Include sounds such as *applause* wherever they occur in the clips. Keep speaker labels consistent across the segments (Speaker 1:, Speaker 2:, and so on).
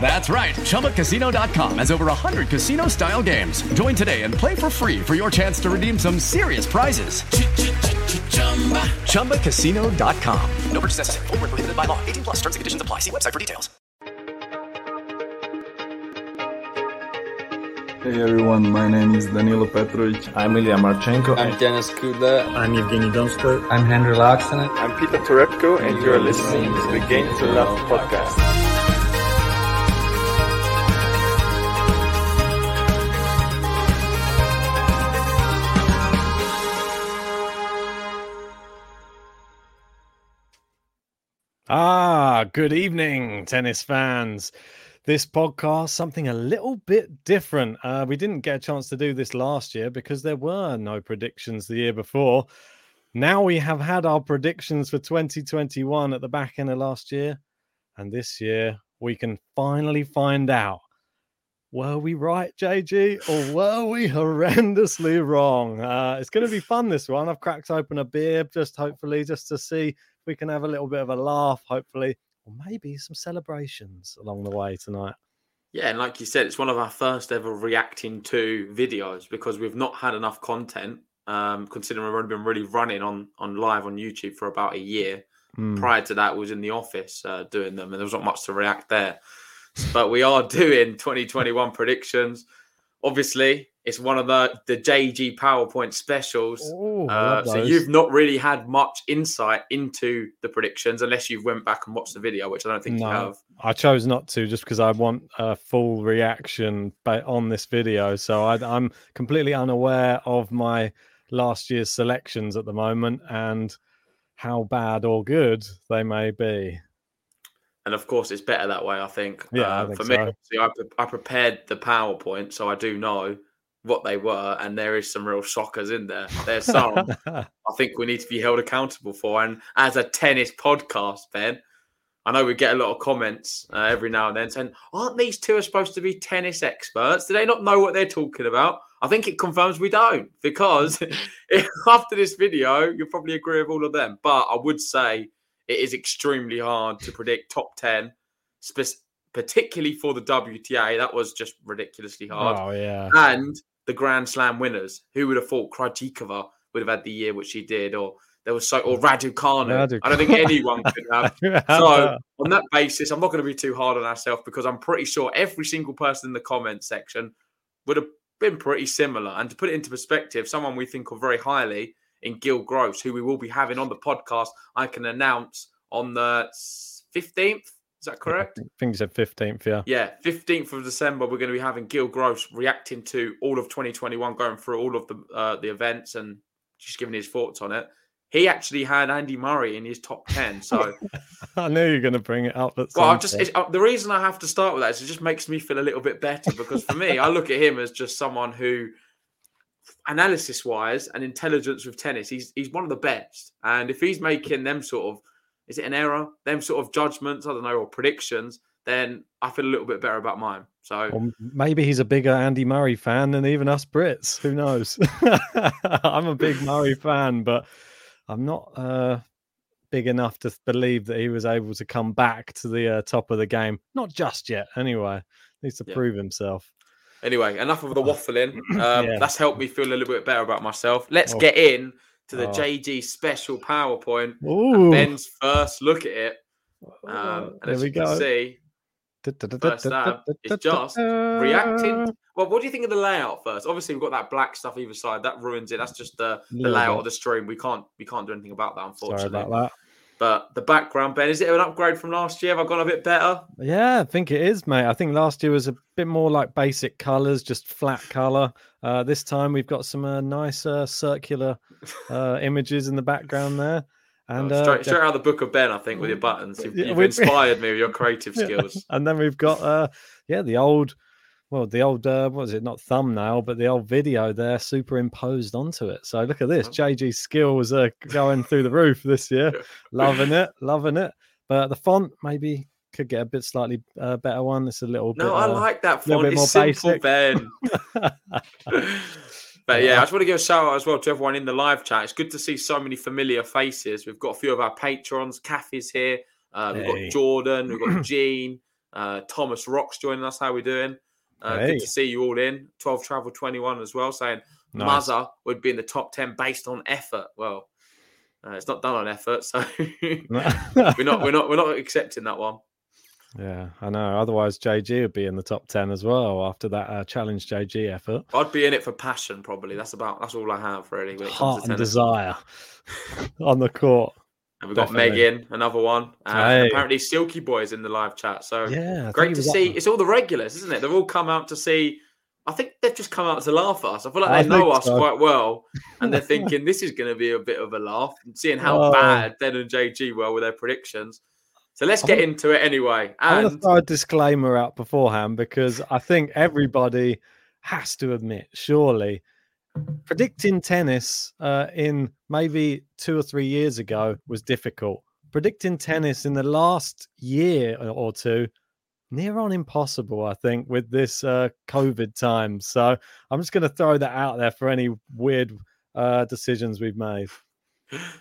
Speaker 1: That's right. ChumbaCasino.com has over 100 casino style games. Join today and play for free for your chance to redeem some serious prizes. ChumbaCasino.com. No purchase necessary. Full prohibited by law. 18 plus terms and conditions apply. See website for details.
Speaker 2: Hey everyone, my name is Danilo Petrovic.
Speaker 3: I'm Ilya Marchenko.
Speaker 4: I'm Denis Kudla.
Speaker 5: I'm Evgeny Donskoy.
Speaker 6: I'm Henri Laaksonen.
Speaker 7: I'm Peter Torebko, and you're listening to the Game to Love podcast.
Speaker 8: Good evening, tennis fans. This podcast, something a little bit different. Uh, we didn't get a chance to do this last year because there were no predictions the year before. Now we have had our predictions for 2021 at the back end of last year. And this year we can finally find out were we right, JG, or were we horrendously wrong? Uh, it's going to be fun this one. I've cracked open a beer just hopefully just to see if we can have a little bit of a laugh, hopefully, or maybe some celebrations along the way tonight.
Speaker 4: Yeah, and like you said, it's one of our first ever reacting to videos because we've not had enough content. Um, considering we've only been really running on on live on YouTube for about a year. Mm. Prior to that, was in the office uh, doing them, and there was not much to react there. But we are *laughs* doing 2021 predictions. Obviously, it's one of the the JG PowerPoint specials.
Speaker 8: Ooh,
Speaker 4: uh, so you've not really had much insight into the predictions unless you've went back and watched the video, which I don't think
Speaker 8: no,
Speaker 4: you have.
Speaker 8: I chose not to just because I want a full reaction on this video. So I, I'm completely unaware of my last year's selections at the moment and how bad or good they may be.
Speaker 4: And of course, it's better that way. I think.
Speaker 8: Yeah,
Speaker 4: uh,
Speaker 8: I think
Speaker 4: for me,
Speaker 8: so.
Speaker 4: I, I prepared the PowerPoint, so I do know what they were, and there is some real shockers in there. There's *laughs* some I think we need to be held accountable for. And as a tennis podcast, Ben, I know we get a lot of comments uh, every now and then saying, "Aren't these two are supposed to be tennis experts? Do they not know what they're talking about?" I think it confirms we don't because *laughs* after this video, you'll probably agree with all of them. But I would say it is extremely hard to predict top ten, spe- particularly for the WTA. That was just ridiculously hard.
Speaker 8: Oh yeah,
Speaker 4: and the Grand Slam winners. Who would have thought Krejcikova would have had the year which she did, or there was so, or Raducanu. I don't think anyone could *laughs* have. so on that basis, I'm not going to be too hard on ourselves because I'm pretty sure every single person in the comment section would have been pretty similar. And to put it into perspective, someone we think of very highly in Gil Gross, who we will be having on the podcast, I can announce on the 15th is that correct?
Speaker 8: I think you said 15th, yeah.
Speaker 4: Yeah, 15th of December, we're going to be having Gil Gross reacting to all of 2021, going through all of the uh, the events and just giving his thoughts on it. He actually had Andy Murray in his top 10. *laughs* So
Speaker 8: I knew you were going to bring it up.
Speaker 4: Well, I'm just uh, the reason I have to start with that is it just makes me feel a little bit better because for me, I look at him as just someone who analysis wise and intelligence with tennis, he's he's one of the best. And if he's making them sort of is it an error? Them sort of judgments, I don't know, or predictions, then I feel a little bit better about mine. So
Speaker 8: or maybe he's a bigger Andy Murray fan than even us Brits. Who knows? *laughs* I'm a big Murray fan, but I'm not uh, big enough to believe that he was able to come back to the uh, top of the game. Not just yet, anyway. Needs to
Speaker 4: Yeah.
Speaker 8: prove himself.
Speaker 4: Anyway, enough of the waffling. *clears throat* Um,
Speaker 8: Yeah.
Speaker 4: That's helped me feel a little bit better about myself. Let's
Speaker 8: Oh.
Speaker 4: get in to the
Speaker 8: Oh.
Speaker 4: JG special PowerPoint. Ben's first look at it. Um, and
Speaker 8: there
Speaker 4: as
Speaker 8: we
Speaker 4: you can
Speaker 8: go.
Speaker 4: see, first is just reacting. Well, what do you think of the layout first? Obviously, we've got that black stuff either side. That ruins it. That's just the, the layout of the stream. We can't we can't do anything about that,
Speaker 8: Sorry
Speaker 4: unfortunately.
Speaker 8: about that.
Speaker 4: But the background, Ben, is it an upgrade from last year? Have I gone a bit better?
Speaker 8: Yeah, I think it is, mate. I think last year was a bit more like basic colors, just flat color. Uh, this time we've got some uh, nice uh, circular uh, *laughs* images in the background there. And
Speaker 4: Oh, straight, straight out of the book of Ben, I think, with your buttons. You've, you've inspired me with your creative *laughs* skills.
Speaker 8: and then we've got uh yeah the old well the old uh what was it not thumbnail but the old video there superimposed onto it so look at this jg's skills are going through the roof this *laughs* year loving it loving it but the font maybe could get a bit slightly uh, better one it's a little bit
Speaker 4: No, I
Speaker 8: uh,
Speaker 4: like that font.
Speaker 8: bit more
Speaker 4: It's simple,
Speaker 8: basic.
Speaker 4: Ben. *laughs* but yeah, I just want to give a shout out as well to everyone in the live chat. It's good to see so many familiar faces. We've got a few of our patrons. Kathy's here. Uh, we've
Speaker 8: Hey.
Speaker 4: got Jordan. We've got *clears throat* Gene. Uh, Thomas Rocks joining us. How we doing? Uh,
Speaker 8: Hey.
Speaker 4: Good to see you all in. 12 Travel 21 as well, saying
Speaker 8: Nice.
Speaker 4: Muzza would be in the top 10 based on effort. Well, uh, it's not done on effort, so *laughs* *laughs* we're not we're not we're not accepting that one.
Speaker 8: yeah i know otherwise jg would be in the top 10 as well after that uh, challenge jg effort
Speaker 4: I'd be in it for passion, probably. That's about that's all I have really when it comes
Speaker 8: heart
Speaker 4: to
Speaker 8: and desire *laughs* on the court
Speaker 4: And we've got Megan, another one. Uh, and apparently, Silky Boy's in the live chat. So
Speaker 8: Yeah, I
Speaker 4: great to see. It's all the regulars, isn't it? They've all come out to see. I think they've just come out to laugh at us. I feel like
Speaker 8: I
Speaker 4: they know us
Speaker 8: so.
Speaker 4: quite well, and they're *laughs* thinking this is going to be a bit of a laugh. And seeing how
Speaker 8: Oh.
Speaker 4: bad Ben and JG were with their predictions. So let's get
Speaker 8: wanna-
Speaker 4: into it anyway.
Speaker 8: I want to throw a disclaimer out beforehand because I think everybody has to admit, surely, predicting tennis uh, in maybe two or three years ago was difficult. Predicting tennis in the last year or two, near on impossible, I think, with this uh, COVID time. So I'm just going to throw that out there for any weird uh, decisions we've made.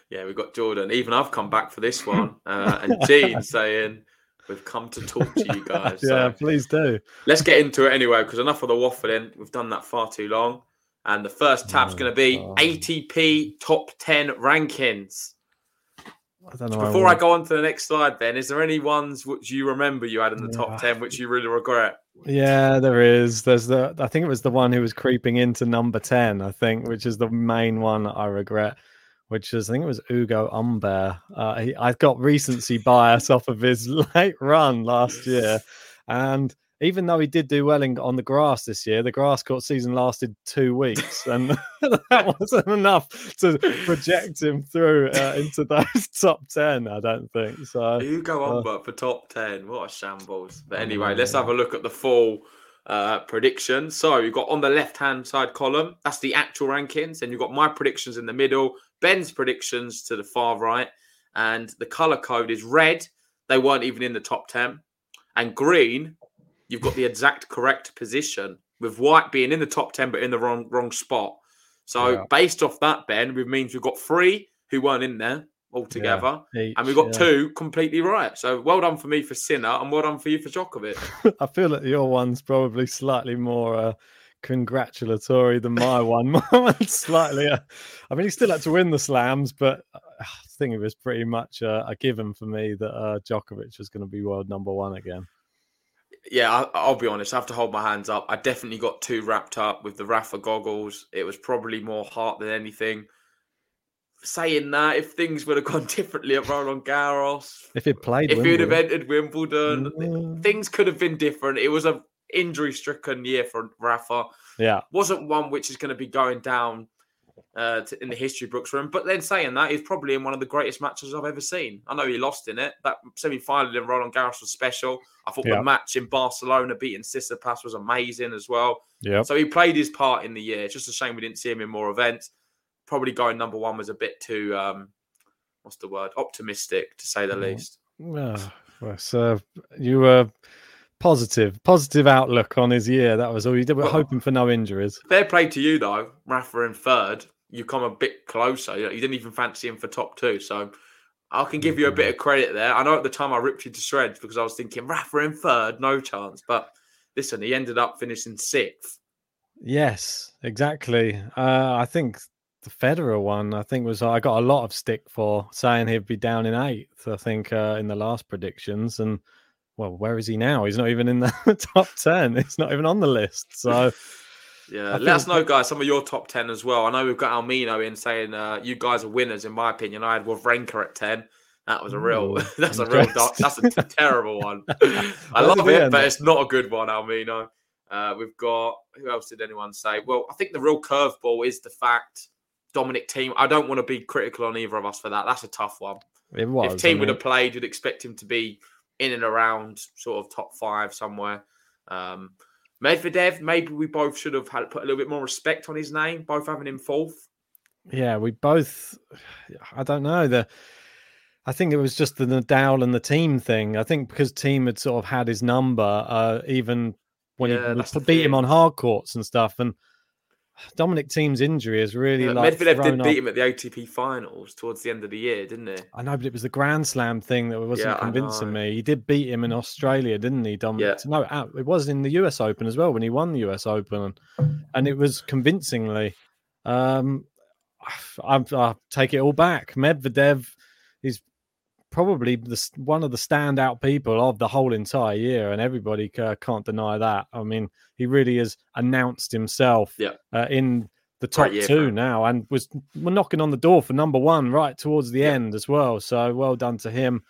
Speaker 4: yeah, we've got Jordan. Even I've come back for this one, *laughs* uh, and Gene saying we've come to talk to you guys.
Speaker 8: yeah,
Speaker 4: So
Speaker 8: please do.
Speaker 4: Let's get into it anyway, because enough of the waffling. We've done that far too long. And the first tab's
Speaker 8: Oh,
Speaker 4: going to be
Speaker 8: God.
Speaker 4: ATP top 10 rankings.
Speaker 8: I don't know.
Speaker 4: Before I go on to the next slide, Ben, is there any ones which you remember you had in the top 10 which you really regret?
Speaker 8: Yeah, there is. There's the I think it was the one who was creeping into number 10, I think, which is the main one I regret, which is I think it was Ugo Humbert. Uh he, I got recency bias off of his *laughs* late run last year. And even though he did do well in, on the grass this year, the grass court season lasted two weeks, and *laughs* that wasn't enough to project him through uh, into those *laughs* top ten. I don't think so.
Speaker 4: Hugo
Speaker 8: uh,
Speaker 4: but for top 10. What a shambles. But anyway,
Speaker 8: know,
Speaker 4: let's have a look at the full uh, predictions. So you've got on the left hand side column, that's the actual rankings. And you've got my predictions in the middle, Ben's predictions to the far right. And the color code is red. They weren't even in the top 10. And green, you've got the exact correct position, with white being in the top 10 but in the wrong wrong spot. So
Speaker 8: Yeah.
Speaker 4: based off that, Ben, it means we've got three who weren't in there altogether.
Speaker 8: each,
Speaker 4: and we've got
Speaker 8: yeah.
Speaker 4: two completely right. So well done for me for Sinner and well done for you for Djokovic. *laughs*
Speaker 8: I feel that your one's probably slightly more uh, congratulatory than my *laughs* one. *laughs* My one's slightly. Uh, I mean, he still had to win the slams, but uh, I think it was pretty much uh, a given for me that uh, Djokovic was going to be world number one again.
Speaker 4: Yeah, I, I'll be honest. I have to hold my hands up. I definitely got too wrapped up with the Rafa goggles. It was probably more heart than anything. Saying that, if things would have *laughs* gone differently at Roland Garros,
Speaker 8: If it played,
Speaker 4: if he'd have entered Wimbledon, things could have been different. It was a injury-stricken year for Rafa.
Speaker 8: yeah,
Speaker 4: wasn't one which is going to be going down uh, to, in the history books for him. But then saying that, he's probably in one of the greatest matches I've ever seen. I know he lost in it. That semi-final in Roland Garros was special. I thought
Speaker 8: Yeah.
Speaker 4: the match in Barcelona beating Tsitsipas was amazing as well.
Speaker 8: yeah,
Speaker 4: So he played his part in the year. It's just a shame we didn't see him in more events. Probably going number one was a bit too, um, what's the word, optimistic to say the
Speaker 8: Yeah.
Speaker 4: least.
Speaker 8: well, well, so you were positive, positive outlook on his year. That was all you did. We're
Speaker 4: Well-
Speaker 8: hoping for no injuries.
Speaker 4: Fair play to you though, Rafa in third. you come a bit closer. You, you didn't even fancy him for top two. So I can give you a bit of credit there. I know at the time I ripped you to shreds because I was thinking Rafa in third, no chance. But listen, he ended up finishing sixth.
Speaker 8: Yes, exactly. Uh, I think the Federer one, I think was I got a lot of stick for saying he'd be down in eighth. I think uh, in the last predictions, and well, where is he now? He's not even in the *laughs* top ten. He's not even on the list. So. *laughs*
Speaker 4: Yeah, let us know, guys, some of your top 10 as well. I know we've got Almino in saying uh, you guys are winners, in my opinion. I had Wawrinka at 10. That was a real, Ooh, *laughs* that's a real, dark, that's a terrible one. I love it, but it's not a good one, Almino. Uh, we've got, who else did anyone say? Well, I think the real curveball is the fact Dominic Thiem. I don't want to be critical on either of us for that. That's a tough one.
Speaker 8: It was,
Speaker 4: if Thiem would have played, you'd expect him to be in and around sort of top five somewhere. Um, Medvedev, maybe we both should have had put a little bit more respect on his name, both having him fourth.
Speaker 8: Yeah, we both. I don't know the. I think it was just the Nadal and the Thiem thing. I think because Thiem had sort of had his number, uh, even when yeah, he beat him on hard courts and stuff, and Dominic Thiem's injury is really yeah, like
Speaker 4: Medvedev did beat him at the ATP finals towards the end of the year, didn't he?
Speaker 8: I know, but it was the Grand Slam thing that wasn't yeah, convincing me. He did beat him in Australia, didn't he, Dominic? Yeah. No, it was in the US Open as well when he won the US Open, and it was convincingly. Um, *sighs* I, I take it all back. Medvedev is probably the, one of the standout people of the whole entire year, and everybody uh, can't deny that. I mean, he really has announced himself
Speaker 4: yeah.
Speaker 8: uh, in the top two now, and was knocking on the door for number one right towards the yeah. end as well. So well done to him.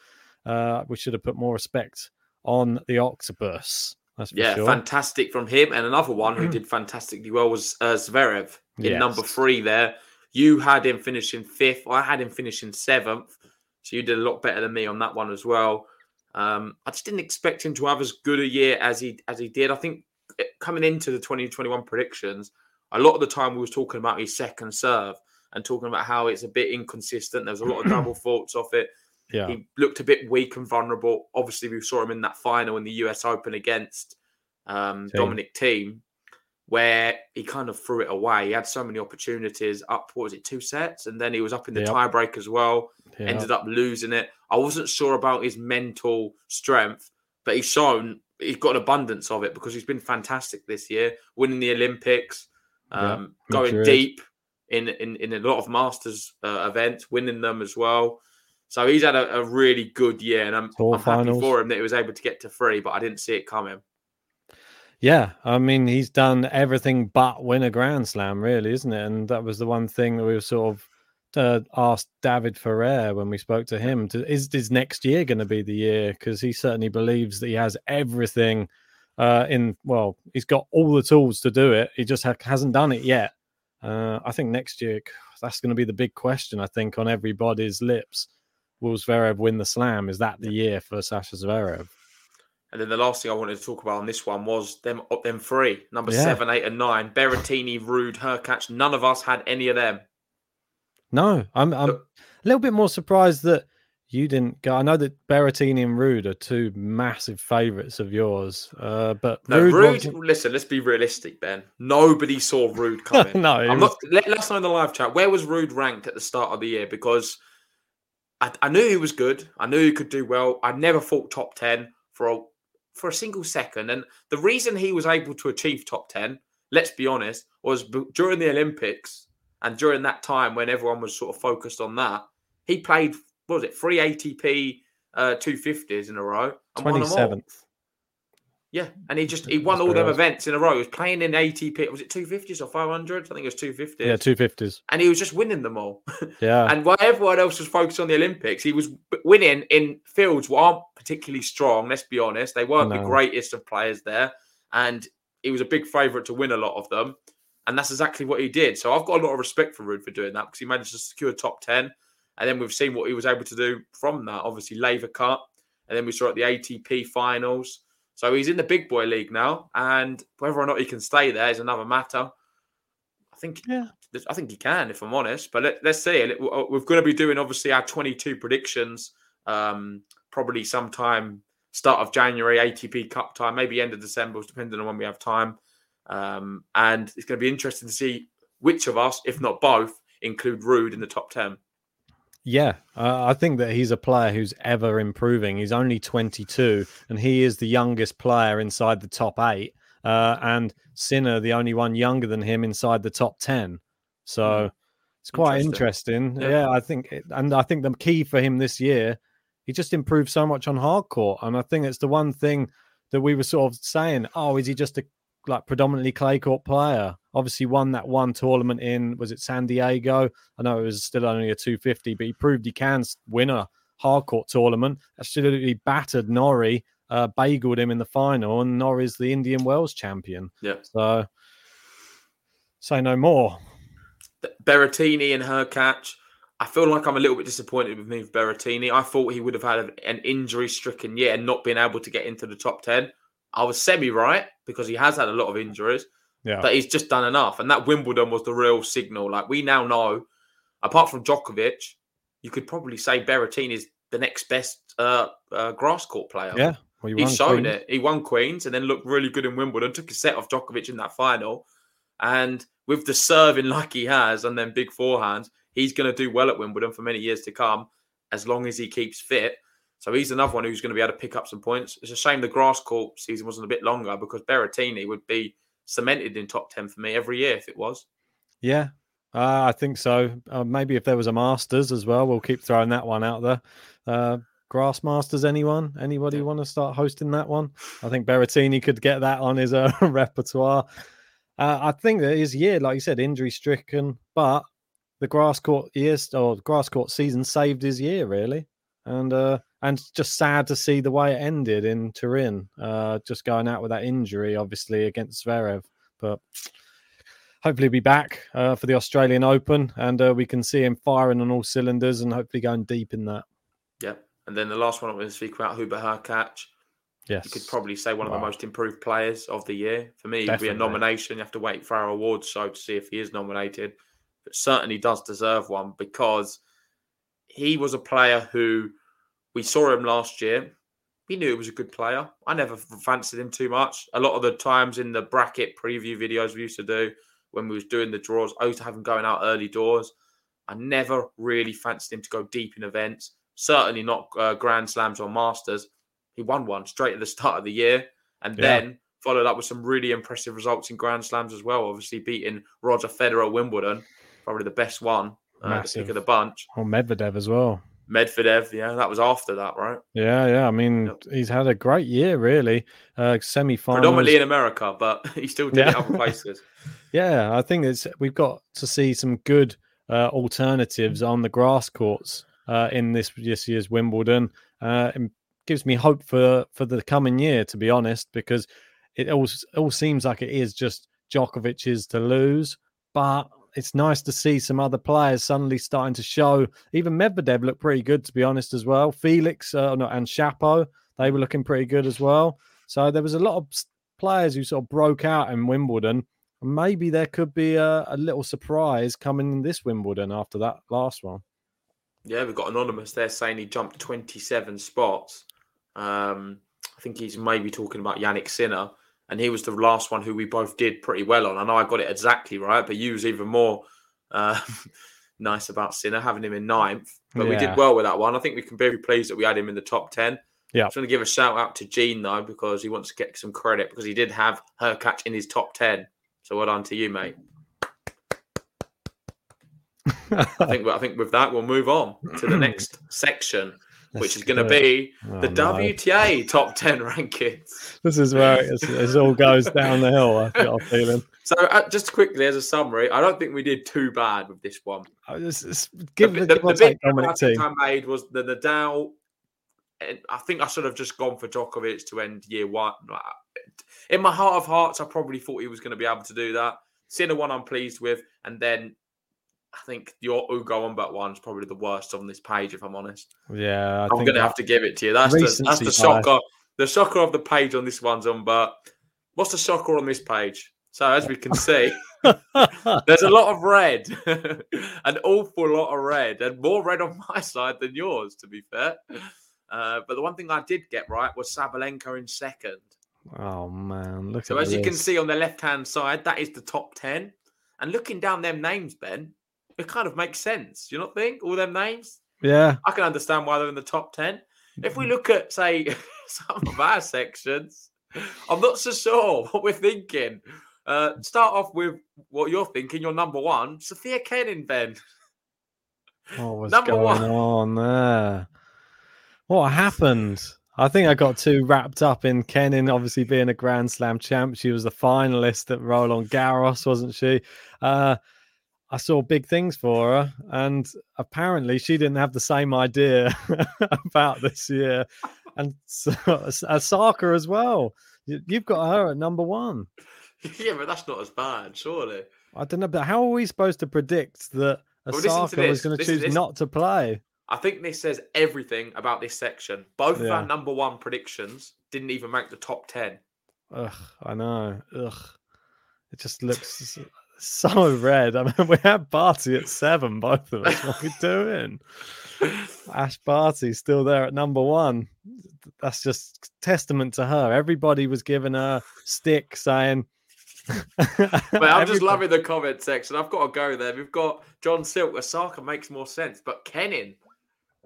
Speaker 8: Uh, we should have put more respect on the octopus.
Speaker 4: yeah,
Speaker 8: sure.
Speaker 4: fantastic from him. And another one who *clears throat* did fantastically well was uh, Zverev in yes. number three there. You had him finishing fifth. I had him finishing seventh. So you did a lot better than me on that one as well. Um, I just didn't expect him to have as good a year as he as he did. I think eh, coming into the 2021 predictions, a lot of the time we was talking about his second serve and talking about how it's a bit inconsistent. There's a lot of double *clears throat* faults off it.
Speaker 8: Yeah.
Speaker 4: He looked a bit weak and vulnerable. Obviously, we saw him in that final in the US Open against um, Dominic Thiem where he kind of threw it away. He had so many opportunities up, what was it, two sets? And then he was up in the yep. tiebreak as well, yep. ended up losing it. I wasn't sure about his mental strength, but he's shown he's got an abundance of it because he's been fantastic this year, winning the Olympics, um, yep. going deep in, in, in a lot of Masters uh, events, winning them as well. So he's had a, a really good year, and I'm, I'm happy for him that he was able to get to three, but I didn't see it coming.
Speaker 8: Yeah, I mean, he's done everything but win a Grand Slam, really, isn't it? And that was the one thing that we were sort of uh, asked David Ferrer when we spoke to him: to, is his next year going to be the year? Because he certainly believes that he has everything uh, in. Well, he's got all the tools to do it. He just ha- hasn't done it yet. Uh, I think next year that's going to be the big question. I think on everybody's lips: Will Zverev win the Slam? Is that the year for Sasha Zverev?
Speaker 4: And then the last thing I wanted to talk about on this one was them them three, number yeah. seven, eight, and nine. Berrettini, Ruud, Hurkacz. None of us had any of them.
Speaker 8: No, I'm I'm a little bit more surprised that you didn't go. I know that Berrettini and Ruud are two massive favourites of yours, uh, but
Speaker 4: no, Ruud. Ruud listen, let's be realistic, Ben. Nobody saw Ruud *laughs* coming.
Speaker 8: no,
Speaker 4: I'm was... not. Let, us know in the live chat where was Ruud ranked at the start of the year because I, I knew he was good. I knew he could do well. I never thought top ten for a for a single second. And the reason he was able to achieve top 10, let's be honest, was during the Olympics and during that time when everyone was sort of focused on that, he played, what was it, three ATP uh, 250s in a row.
Speaker 8: And 27th.
Speaker 4: Yeah, and he just he won all them events in a row. He was playing in ATP. Was it two fifties or five hundreds? I think it was two fifties.
Speaker 8: Yeah, two fifties.
Speaker 4: And he was just winning them all.
Speaker 8: Yeah. *laughs*
Speaker 4: and while everyone else was focused on the Olympics, he was winning in fields aren't particularly strong. Let's be honest; they weren't no. the greatest of players there, and he was a big favourite to win a lot of them. And that's exactly what he did. So I've got a lot of respect for Ruud for doing that because he managed to secure top ten, and then we've seen what he was able to do from that. Obviously, Laver Cup, and then we saw at the ATP finals so he's in the big boy league now, and whether or not he can stay there is another matter. I think,
Speaker 8: yeah,
Speaker 4: I think he can, if I'm honest. But let, us see. We're going to be doing obviously our 22 predictions, um, probably sometime start of January, ATP Cup time, maybe end of December, depending on when we have time. Um, and it's going to be interesting to see which of us, if not both, include Ruud in the top 10.
Speaker 8: Yeah, uh, I think that he's a player who's ever improving. He's only 22, and he is the youngest player inside the top eight. Uh, and Sinner, the only one younger than him inside the top 10. So mm. it's quite interesting. interesting. Yeah. yeah. I think, it, and I think the key for him this year, he just improved so much on hard court. And I think it's the one thing that we were sort of saying, oh, is he just a like predominantly clay court player? Obviously, won that one tournament in was it San Diego? I know it was still only a 250, but he proved he can win a hard court tournament. Absolutely battered Norrie, uh, bageled him in the final, and Norrie's the Indian Wells champion.
Speaker 4: Yeah.
Speaker 8: So say no more.
Speaker 4: Berrettini and Hurkacz. I feel like I'm a little bit disappointed with me with Berrettini. I thought he would have had an injury stricken year and not been able to get into the top 10. I was semi right because he has had a lot of injuries,
Speaker 8: yeah.
Speaker 4: but he's just done enough. And that Wimbledon was the real signal. Like we now know, apart from Djokovic, you could probably say Berrettini is the next best uh, uh, grass court player.
Speaker 8: Yeah.
Speaker 4: Well, he's shown Queens. it. He won Queens and then looked really good in Wimbledon, took a set off Djokovic in that final. And with the serving like he has and then big forehands, he's going to do well at Wimbledon for many years to come as long as he keeps fit. So he's another one who's going to be able to pick up some points. It's a shame the grass court season wasn't a bit longer because Berrettini would be cemented in top 10 for me every year if it was.
Speaker 8: Yeah, uh, I think so. Uh, maybe if there was a Masters as well, we'll keep throwing that one out there. Uh, Grass Masters, anyone? Anybody yeah. want to start hosting that one? I think Berrettini could get that on his uh, *laughs* repertoire. Uh, I think that his year, like you said, injury stricken, but the grass court years or grass court season saved his year really, and uh, and just sad to see the way it ended in Turin. Uh, just going out with that injury, obviously against Zverev, but hopefully be back uh, for the Australian Open, and uh, we can see him firing on all cylinders and hopefully going deep in that.
Speaker 4: Yeah, and then the last one I'm going to speak about, Hubert Hurkacz.
Speaker 8: Yes.
Speaker 4: You could probably say one of the most improved players of the year. For me, it'd be a nomination. You have to wait for our awards show to see if he is nominated. But certainly does deserve one because he was a player who we saw him last year. We knew he was a good player. I never fancied him too much. A lot of the times in the bracket preview videos we used to do when we was doing the draws, I used to have him going out early doors. I never really fancied him to go deep in events. Certainly not uh, Grand Slams or Masters. He won one straight at the *laughs* start of the year, and yeah. then followed up with some really impressive results in Grand Slams as well. Obviously, beating Roger Federer at Wimbledon, probably the best one, uh, the pick of the bunch.
Speaker 8: Or Medvedev as well.
Speaker 4: Medvedev, yeah, that was after that, right?
Speaker 8: Yeah, yeah. I mean, yep. he's had a great year, really. Uh, Semi final,
Speaker 4: predominantly in America, but *laughs* he still did yeah. it other places. *laughs*
Speaker 8: yeah, I think it's we've got to see some good uh, alternatives on the grass courts uh, in this this year's Wimbledon. Uh, it gives me hope for for the coming year, to be honest, because it all all seems like it is just Djokovic's to lose, but it's nice to see some other players suddenly starting to show. Even Medvedev looked pretty good, to be honest, as well. Felix uh, no, and Shapo, they were looking pretty good as well. So there was a lot of players who sort of broke out in Wimbledon. Maybe there could be a, a little surprise coming in this Wimbledon after that last one.
Speaker 4: Yeah, we've got anonymous there saying he jumped 27 spots. Um, I think he's maybe talking about Jannik Sinner, and he was the last one who we both did pretty well on. I know I got it exactly right, but you was even more uh, *laughs* nice about Sinner having him in ninth. But yeah. we did well with that one. I think we can be very pleased that we had him in the top 10.
Speaker 8: Yeah. I
Speaker 4: just want to give a shout out to Gene though, because he wants to get some credit because he did have Hurkacz in his top 10. So well done to you, mate. *laughs* I think I think with that we'll move on to the *clears throat* next section which is going to be oh, the no. WTA top 10 *laughs* rankings.
Speaker 8: This is where it all goes down the hill, I feel feeling. *laughs*
Speaker 4: So, uh, just quickly as a summary, I don't think we did too bad with this one.
Speaker 8: Give the, the, the, the big
Speaker 4: I made was the Nadal. I think I should have just gone for Djokovic to end year one. In my heart of hearts, I probably thought he was going to be able to do that. Sinner one I'm pleased with, and then I think your Ugo Humbert one's probably the worst on this page, if I'm honest.
Speaker 8: Yeah, I
Speaker 4: am going to have to give it to you. That's the, that's the shocker. The shocker of the page on this one's Humbert. What's the shocker on this page? So as we can see, *laughs* there's a lot of red, *laughs* an awful lot of red, and more red on my side than yours, to be fair. Uh, but the one thing I did get right was Sabalenka in second.
Speaker 8: Oh man! Look
Speaker 4: so
Speaker 8: as
Speaker 4: you can see on the left hand side, that is the top ten. And looking down them names, Ben, it kind of makes sense. Do you not think all them names?
Speaker 8: Yeah,
Speaker 4: I can understand why they're in the top ten. If we look at say *laughs* some of our sections, I'm not so sure *laughs* what we're thinking. Uh, start off with what you're thinking. Your number one, Sofia Kenin, Ben. *laughs*
Speaker 8: What was
Speaker 4: Number
Speaker 8: going
Speaker 4: one.
Speaker 8: on there? What happened? I think I got too wrapped up in Kenin obviously being a Grand Slam champ. She was the finalist at Roland Garros, wasn't she? Uh, I saw big things for her, and apparently she didn't have the same idea *laughs* about this year. And so, Osaka as well. You- You've got her at number one.
Speaker 4: yeah, but that's not as bad, surely.
Speaker 8: I don't know, but how are we supposed to predict that
Speaker 4: Well, to
Speaker 8: Osaka was going to choose not to play?
Speaker 4: I think this says everything about this section. Both of our number one predictions didn't even make the top ten.
Speaker 8: Ugh, I know. Ugh, it just looks so red. I mean, *laughs* we had Barty at seven, both of us. What are we *laughs* doing? Ash Barty's still there at number one. That's just testament to her. Everybody was giving her stick, saying.
Speaker 4: But I'm just *laughs* loving the comment section. I've got to go there. We've got John Silk. Osaka makes more sense, but Kenin.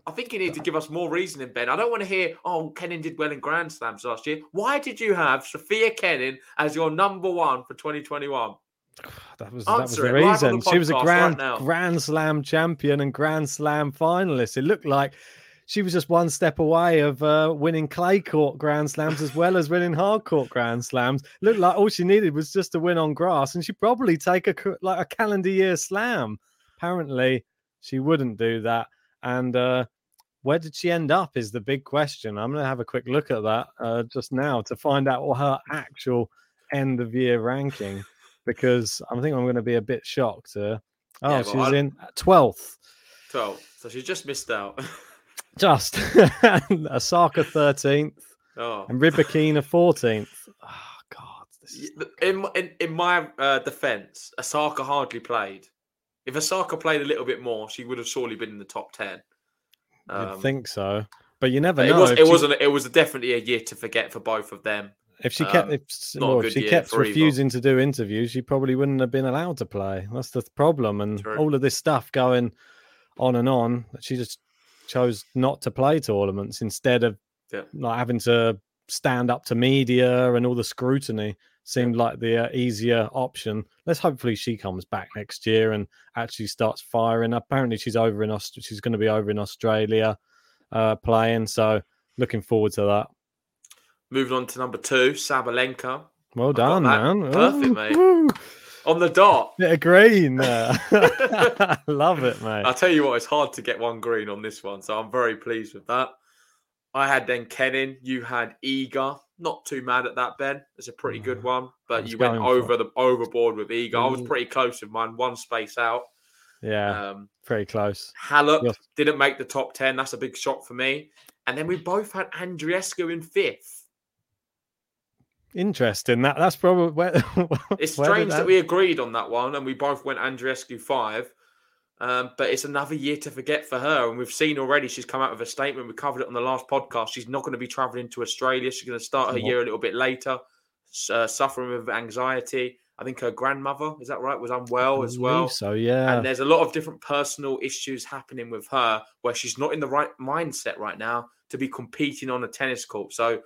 Speaker 4: I think you need to give us more reasoning, Ben. I don't want to hear, oh, Kenin did well in Grand Slams last year. Why did you have Sofia Kenin as your number one for 2021?
Speaker 8: That was, that was the
Speaker 4: it
Speaker 8: reason.
Speaker 4: the
Speaker 8: she was a
Speaker 4: podcast right
Speaker 8: grand. Grand Slam champion and Grand Slam finalist. It looked like she was just one step away of uh, winning clay court Grand Slams as well as winning hard court Grand Slams. Looked like all she needed was just to win on grass, and she'd probably take a like a calendar year slam. Apparently, she wouldn't do that. And uh, where did she end up? Is the big question. I'm going to have a quick look at that uh, just now to find out what her actual end of year ranking because I think I'm going to be a bit shocked. Uh, oh,
Speaker 4: Yeah,
Speaker 8: she was
Speaker 4: I-
Speaker 8: in 12th.
Speaker 4: 12. So she just missed out. *laughs*
Speaker 8: Just *laughs* Osaka 13th
Speaker 4: oh.
Speaker 8: and Rybakina 14th. Oh God.
Speaker 4: In, in, in my uh, defense, Osaka hardly played. If Osaka played a little bit more, she would have surely been in the top 10.
Speaker 8: You'd
Speaker 4: Um,
Speaker 8: think so, but you never
Speaker 4: it
Speaker 8: know.
Speaker 4: was. It
Speaker 8: she-
Speaker 4: wasn't. It was definitely a year to forget for both of them.
Speaker 8: If she kept,
Speaker 4: Um,
Speaker 8: if, s-
Speaker 4: not a
Speaker 8: well, if she kept
Speaker 4: either.
Speaker 8: refusing to do interviews, she probably wouldn't have been allowed to play. That's the problem, and
Speaker 4: True.
Speaker 8: all of this stuff going on and on. that She just chose not to play tournaments instead of
Speaker 4: Yeah.
Speaker 8: not having to stand up to media and all the scrutiny. Seemed like the uh, easier option. Let's hopefully she comes back next year and actually starts firing. Apparently, she's over in Aust- She's going to be over in Australia uh, playing. So looking forward to that.
Speaker 4: Moving on to number two, Sabalenka.
Speaker 8: Well done, man.
Speaker 4: Perfect,
Speaker 8: Ooh,
Speaker 4: mate.
Speaker 8: woo.
Speaker 4: On the dot. *laughs*
Speaker 8: Bit of green there. *laughs* *laughs* Love it, mate.
Speaker 4: I'll tell you what, it's hard to get one green on this one, so I'm very pleased with that. I had then Kenin, you had Eager. Not too mad at that, Ben. It's a pretty good one, but you went over the overboard with Eager. I was pretty close with mine, one space out.
Speaker 8: Yeah,
Speaker 4: Um,
Speaker 8: pretty close. Yes.
Speaker 4: didn't make the top 10. That's a big shock for me. And then we both had Andreescu in fifth.
Speaker 8: Interesting. That that's probably *laughs* where.
Speaker 4: It's
Speaker 8: where
Speaker 4: strange that we agreed on that one and we both went Andreescu five. Um, but it's another year to forget for her. And we've seen already she's come out with a statement. We covered it on the last podcast. She's not going to be traveling to Australia. She's going to start her year a little bit later, uh, suffering with anxiety. I think her grandmother, is that right, was unwell as well.
Speaker 8: so, yeah.
Speaker 4: And there's a lot of different personal issues happening with her where she's not in the right mindset right now to be competing on a tennis court. So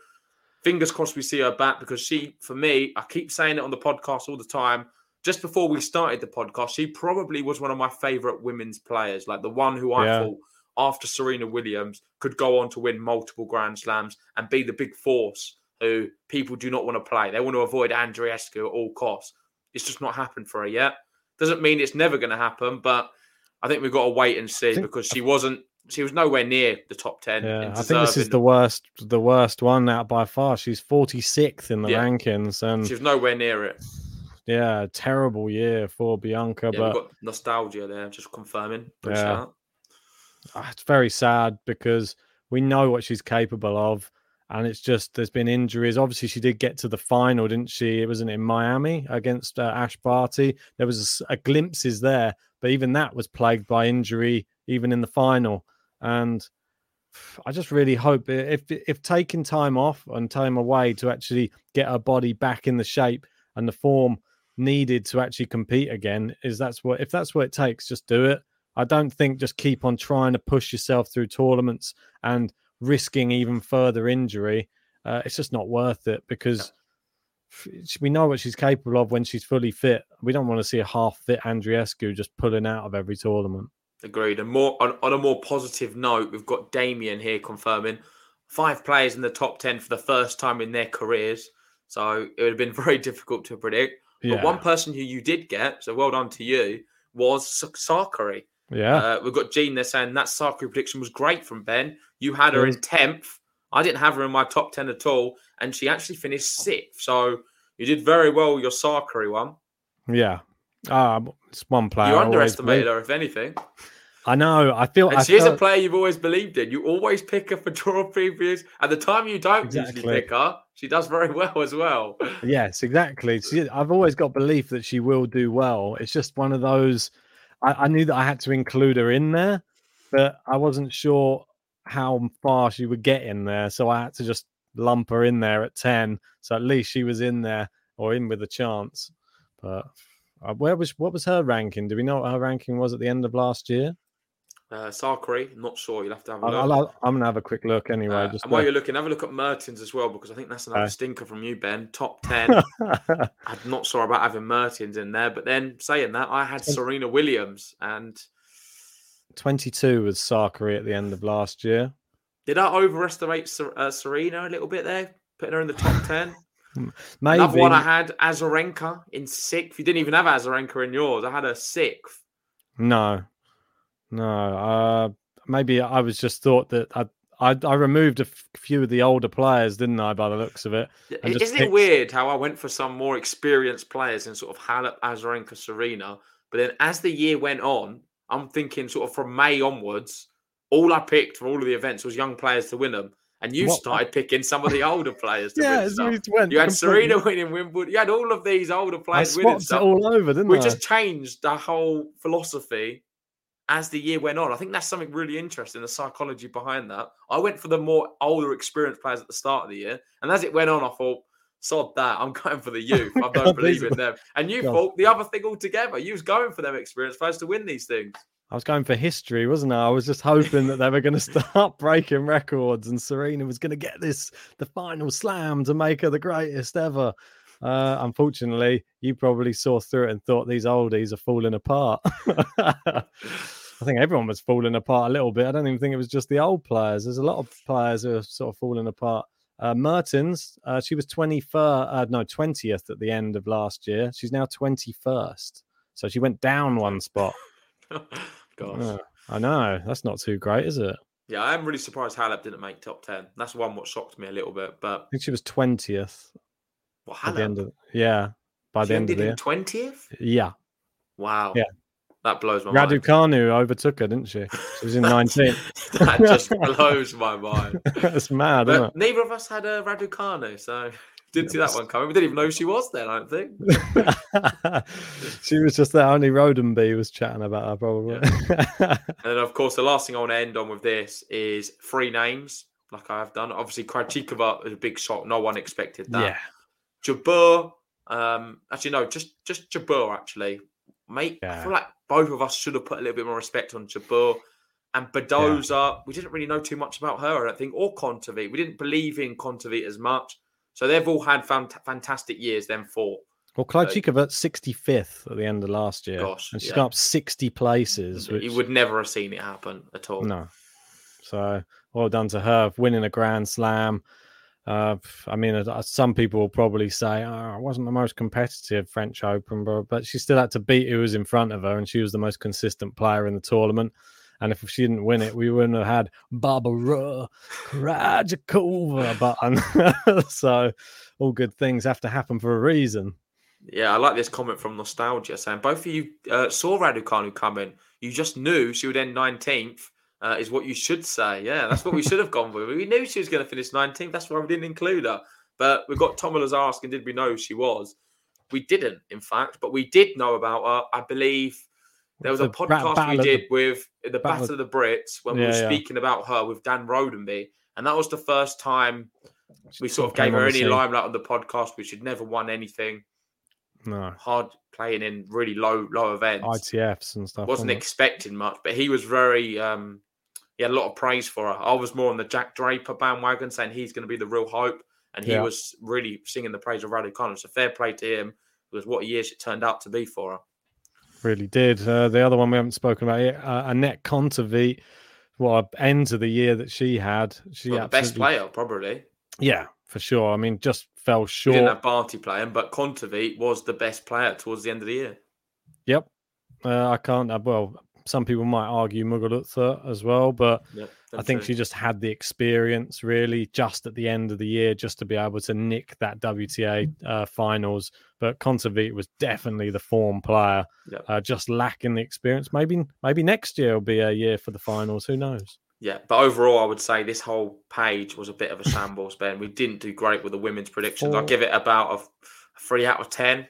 Speaker 4: fingers crossed we see her back because she, for me, I keep saying it on the podcast all the time. Just before we started the podcast, she probably was one of my favorite women's players, like the one who I
Speaker 8: Yeah.
Speaker 4: thought after Serena Williams could go on to win multiple Grand Slams and be the big force who people do not want to play. They want to avoid Andreescu at all costs. It's just not happened for her yet. Doesn't mean it's never going to happen, but I think we've got to wait and see because she wasn't. She was nowhere near the top ten.
Speaker 8: Yeah, I think this is the worst, the worst one out by far. She's 46th in the
Speaker 4: Yeah.
Speaker 8: rankings, and
Speaker 4: She was nowhere near it.
Speaker 8: yeah, terrible year for Bianca.
Speaker 4: Yeah,
Speaker 8: but
Speaker 4: nostalgia there. Just confirming.
Speaker 8: Yeah. Ah, it's very sad because we know what she's capable of, and it's just there's been injuries. Obviously, she did get to the final, didn't she? It wasn't in Miami against uh, Ash Barty. There was a a, glimpses there, but even that was plagued by injury, even in the final. And I just really hope if if taking time off and time away to actually get her body back in the shape and the form needed to actually compete again, is that's what if that's what it takes, just do it. I don't think just keep on trying to push yourself through tournaments and risking even further injury. Uh, it's just not worth it because we know what she's capable of when she's fully fit. We don't want to see a half fit Andreescu just pulling out of every tournament.
Speaker 4: Agreed. And more on, on a more positive note, we've got Damien here confirming five players in the top 10 for the first time in their careers. So it would have been *laughs* very difficult to predict.
Speaker 8: Yeah.
Speaker 4: But one person who you did get, so well done to you, was Sakkari.
Speaker 8: Yeah.
Speaker 4: Uh, we've got Gene there saying that Sakkari prediction was great from Ben. You had her in 10th. I didn't have her in my top 10 at all. And she actually finished sixth. So you did very well your Sakkari one.
Speaker 8: Yeah. Um, it's one player.
Speaker 4: You underestimated her, if anything.
Speaker 8: I know. I feel.
Speaker 4: And
Speaker 8: I
Speaker 4: she's a player you've always believed in. You always pick her for *laughs* draw previews. At the time you don't
Speaker 8: Exactly.
Speaker 4: usually pick her, she does very *laughs* well as well.
Speaker 8: Yes, exactly. She, I've always got belief that she will do well. It's just one of those. I, I knew that I had to include her in there, but I wasn't sure how far she would get in there, so I had to just lump her in there at ten. So at least she was in there or in with a chance. But uh, where was what was her ranking? Do we know what her ranking was at the end of last year?
Speaker 4: Uh, Sakkari, not sure. You'll have to have a
Speaker 8: I'll,
Speaker 4: look.
Speaker 8: I'll, I'm gonna have a quick look anyway.
Speaker 4: Uh,
Speaker 8: just
Speaker 4: and while you're looking, have a look at Mertens as well because I think that's another
Speaker 8: Okay.
Speaker 4: stinker from you, Ben. Top *laughs* ten. I'm not sure about having Mertens in there, but then saying that, I had Serena Williams, and
Speaker 8: 22 was Sakkari at the end of last year.
Speaker 4: did I overestimate Ser- uh, Serena a little bit there, putting her in the top *laughs* ten?
Speaker 8: Maybe
Speaker 4: Another one I had Azarenka in sixth. You didn't even have Azarenka in yours. I had her sixth.
Speaker 8: No, no. Uh, maybe I was just thought that I I, I removed a f- few of the older players, didn't I? By the looks of it,
Speaker 4: Isn't it weird how I went for some more experienced players in sort of Halep, Azarenka, Serena, but then as the year went on, I'm thinking sort of from May onwards, all I picked for all of the events was young players to win them. And you
Speaker 8: What-
Speaker 4: started picking some of the older players to *laughs*
Speaker 8: Yeah,
Speaker 4: win stuff.
Speaker 8: went
Speaker 4: You had
Speaker 8: completely-
Speaker 4: Serena winning Wimbledon. You had all of these older players winning stuff.
Speaker 8: all over, didn't
Speaker 4: we
Speaker 8: I?
Speaker 4: just changed the whole philosophy as the year went on. I think that's something really interesting, the psychology behind that. I went for the more older, experienced players at the start of the year, and as it went on, I thought, sod that, I'm *laughs* going for the youth. I *laughs* don't believe in them. And you
Speaker 8: God.
Speaker 4: thought the other thing altogether. You was going for them experienced players to win these things.
Speaker 8: I was going for history, wasn't I? I was just hoping that they were going *laughs* to start breaking records, and Serena was going to get this the final slam to make her the greatest ever. Uh, unfortunately, you probably saw through it and thought these oldies are falling apart. *laughs* I think everyone was falling apart a little bit. I don't even think it was just the old players. There's a lot of players who are sort of falling apart. Uh, Mertens, uh, she was 21st, uh, no, 20th at the end of last year. She's now 21st. So she went down one spot. *laughs*
Speaker 4: Gosh.
Speaker 8: I know. That's not too great, is it?
Speaker 4: Yeah, I am really surprised Halep didn't make top 10. That's one what shocked me a little bit. But
Speaker 8: I think she was 20th
Speaker 4: well,
Speaker 8: at the end of yeah, by
Speaker 4: she
Speaker 8: the end of the year.
Speaker 4: in 20th?
Speaker 8: Yeah.
Speaker 4: Wow.
Speaker 8: Yeah.
Speaker 4: That blows my mind.
Speaker 8: Raducanu overtook her, didn't she? *laughs* She was in 19th. *laughs*
Speaker 4: that just *laughs* blows my mind.
Speaker 8: That's mad,
Speaker 4: neither of us had uh, a Raducanu, so didn't see that one coming. We didn't even know who she was then, I don't think.
Speaker 8: she was just there. Only Rodenby was chatting about her, probably.
Speaker 4: And then, of course, the last thing I want to end on with this is three names, like I have done. Obviously, Krejcikova is a big shock. No one expected that.
Speaker 8: Yeah.
Speaker 4: Jabeur, um, actually, no, just just Jabeur, actually. Mate, I feel like both of us should have put a little bit more respect on Jabeur. And Badosa, we didn't really know too much about her, I don't think, or Kontaveit. We didn't believe in Kontaveit as much. So they've all had fant- fantastic years, Then four.
Speaker 8: Well, Krejcikova 65th at the end of last year.
Speaker 4: Gosh,
Speaker 8: and she's
Speaker 4: yeah.
Speaker 8: gone up 60 places. Which,
Speaker 4: You would never have seen it happen at all.
Speaker 8: No. So well done to her winning a Grand Slam. Uh, I mean, uh, some people will probably say, "Oh, it wasn't the most competitive French Open," but, she still had to beat who was in front of her, and she was the most consistent player in the tournament. And if she didn't win it, we wouldn't have had Barbora Krejcikova. But *laughs* so, all good things have to happen for a reason.
Speaker 4: Yeah, I like this comment from Nostalgia saying both of you uh, saw Raducanu coming. You just knew she would end 19th, uh, is what you should say. Yeah, that's what we should have gone with. We knew she was going to finish 19th. That's why we didn't include her. But we got Tom asking, did we know who she was? We didn't, in fact, but we did know about her. I believe there was a
Speaker 8: The Ba-
Speaker 4: podcast we did
Speaker 8: the-
Speaker 4: with the
Speaker 8: Battle of-
Speaker 4: the Brits when we
Speaker 8: Yeah,
Speaker 4: were
Speaker 8: yeah.
Speaker 4: speaking about her with Dan Rodenby. And that was the first time we sort of gave her any limelight on the podcast. We should never won anything.
Speaker 8: No.
Speaker 4: hard playing in really low low events.
Speaker 8: ITFs and stuff.
Speaker 4: wasn't expecting much, but he was very. Um, he had a lot of praise for her. I was more on the Jack Draper bandwagon, saying he's going to be the real hope, and he
Speaker 8: Yeah.
Speaker 4: was really singing the praise of Raducanu. So fair play to him. Was what years it turned out to be for her.
Speaker 8: Really did. Uh, the other one we haven't spoken about yet, uh, Anett Kontaveit. What end of the year that she had. She
Speaker 4: Well, the best player, probably.
Speaker 8: Yeah, for sure. I mean, just fell
Speaker 4: We
Speaker 8: short.
Speaker 4: didn't have Barty playing, but Kontaveit was the best player towards the end of the year.
Speaker 8: Yep. Uh, I can't. Uh, well, some people might argue Mughal as well, but
Speaker 4: Yep,
Speaker 8: I think
Speaker 4: two.
Speaker 8: she just had the experience really just at the end of the year just to be able to nick that WTA uh, finals. But Kontaveit was definitely the form player,
Speaker 4: Yep.
Speaker 8: uh, just lacking the experience. Maybe maybe next year will be a year for the finals. Who knows?
Speaker 4: Yeah, but overall, I would say this whole page was a bit of a shambles, Ben. We didn't do great with the women's predictions. I'll give it about a three out of ten.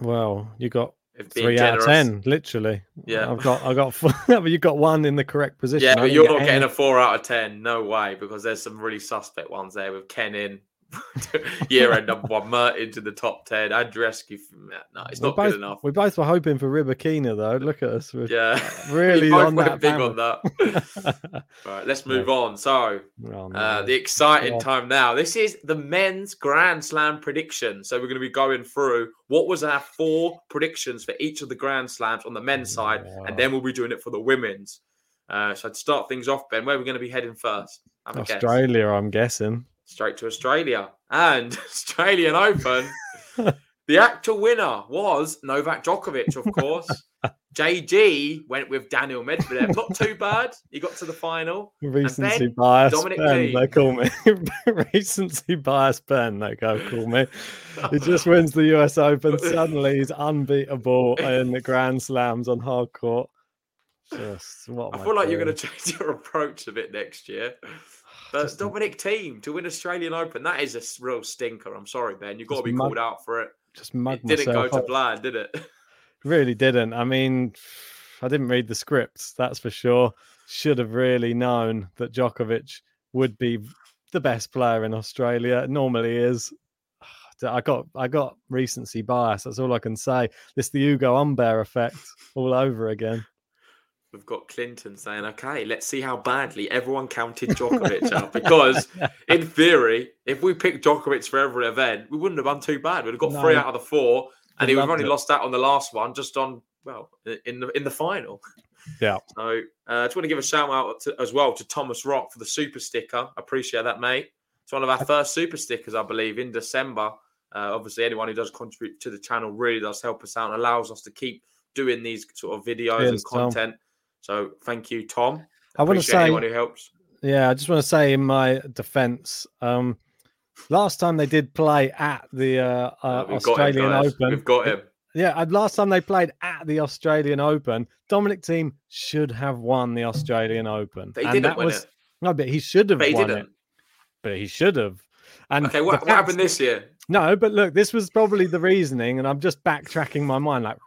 Speaker 8: Well, you got Three out of ten, literally.
Speaker 4: Yeah.
Speaker 8: I've got I got four, *laughs* but you got one in the correct position.
Speaker 4: Yeah, but you're
Speaker 8: get
Speaker 4: getting
Speaker 8: any.
Speaker 4: a four out of ten. No way, because there's some really suspect ones there with Kenin *laughs* year end number one, Mertens in the top ten, Andreescu from that. No, it's
Speaker 8: We
Speaker 4: not
Speaker 8: both,
Speaker 4: good enough.
Speaker 8: We both were hoping for Rybakina though. Look at us. We're
Speaker 4: Yeah, *laughs*
Speaker 8: really *laughs* on that
Speaker 4: big on that. right, let's move on. So,
Speaker 8: Oh,
Speaker 4: uh, the exciting
Speaker 8: Yeah.
Speaker 4: time now. This is the men's Grand Slam prediction. So we're going to be going through what was our four predictions for each of the Grand Slams on the men's side, and then we'll be doing it for the women's. Uh, so to start things off, Ben, where are we going to be heading first? Have a guess.
Speaker 8: Australia, I'm guessing.
Speaker 4: Straight to Australia and *laughs* Australian Open. *laughs* the actual winner was Novak Djokovic, of course. *laughs* JG went with Daniil Medvedev. Not too bad. He got to the final.
Speaker 8: Recency bias,
Speaker 4: Dominic
Speaker 8: Ben, they call me. Recency bias, Ben, they go call me. He just wins the US Open. Suddenly, he's unbeatable in the Grand Slams on hard court. Just what?
Speaker 4: I feel like you're going to change your approach a bit next year. But Dominic Thiem to win Australian Open, that is a real stinker. I'm sorry, Ben. You've got to be
Speaker 8: mug-
Speaker 4: called out for it.
Speaker 8: just mug
Speaker 4: It didn't go to plan, did it? *laughs*
Speaker 8: Really didn't. I mean, I didn't read the scripts, that's for sure. Should have really known that Djokovic would be the best player in Australia. Normally is. *sighs* I got I got recency bias. That's all I can say. This the Ugo Humbert effect all over again.
Speaker 4: We've got Clinton saying, okay, let's see how badly everyone counted Djokovic out. Because, in *laughs* theory, if we picked Djokovic for every event, we wouldn't have done too bad. We'd have got three out of the four, and
Speaker 8: I'd
Speaker 4: he would
Speaker 8: loved
Speaker 4: have only
Speaker 8: it.
Speaker 4: lost out on the last one just on, well, in the in the final.
Speaker 8: Yeah. *laughs*
Speaker 4: So, uh, I just want to give a shout out to, as well to Thomas Rock for the super sticker. I appreciate that, mate. It's one of our first super stickers, I believe, in December. Uh, obviously, anyone who does contribute to the channel really does help us out and allows us to keep doing these sort of videos
Speaker 8: Cheers,
Speaker 4: and
Speaker 8: Tom.
Speaker 4: So, thank you, Tom.
Speaker 8: I want to say
Speaker 4: anyone who helps.
Speaker 8: Yeah, I just want to say in my defense, um, last time they did play at the uh, uh,
Speaker 4: got him,
Speaker 8: Australian. Open,
Speaker 4: We've got him.
Speaker 8: Yeah, and last time they played at the Australian Open, Dominic Thiem should have won the Australian Open.
Speaker 4: He
Speaker 8: And
Speaker 4: didn't
Speaker 8: that
Speaker 4: win
Speaker 8: was,
Speaker 4: it.
Speaker 8: No, but he should have
Speaker 4: But he
Speaker 8: won
Speaker 4: didn't.
Speaker 8: it. But he should have. And
Speaker 4: Okay, what, what
Speaker 8: fact-
Speaker 4: happened this year?
Speaker 8: No, but look, this was probably the reasoning, and I'm just backtracking my mind. Like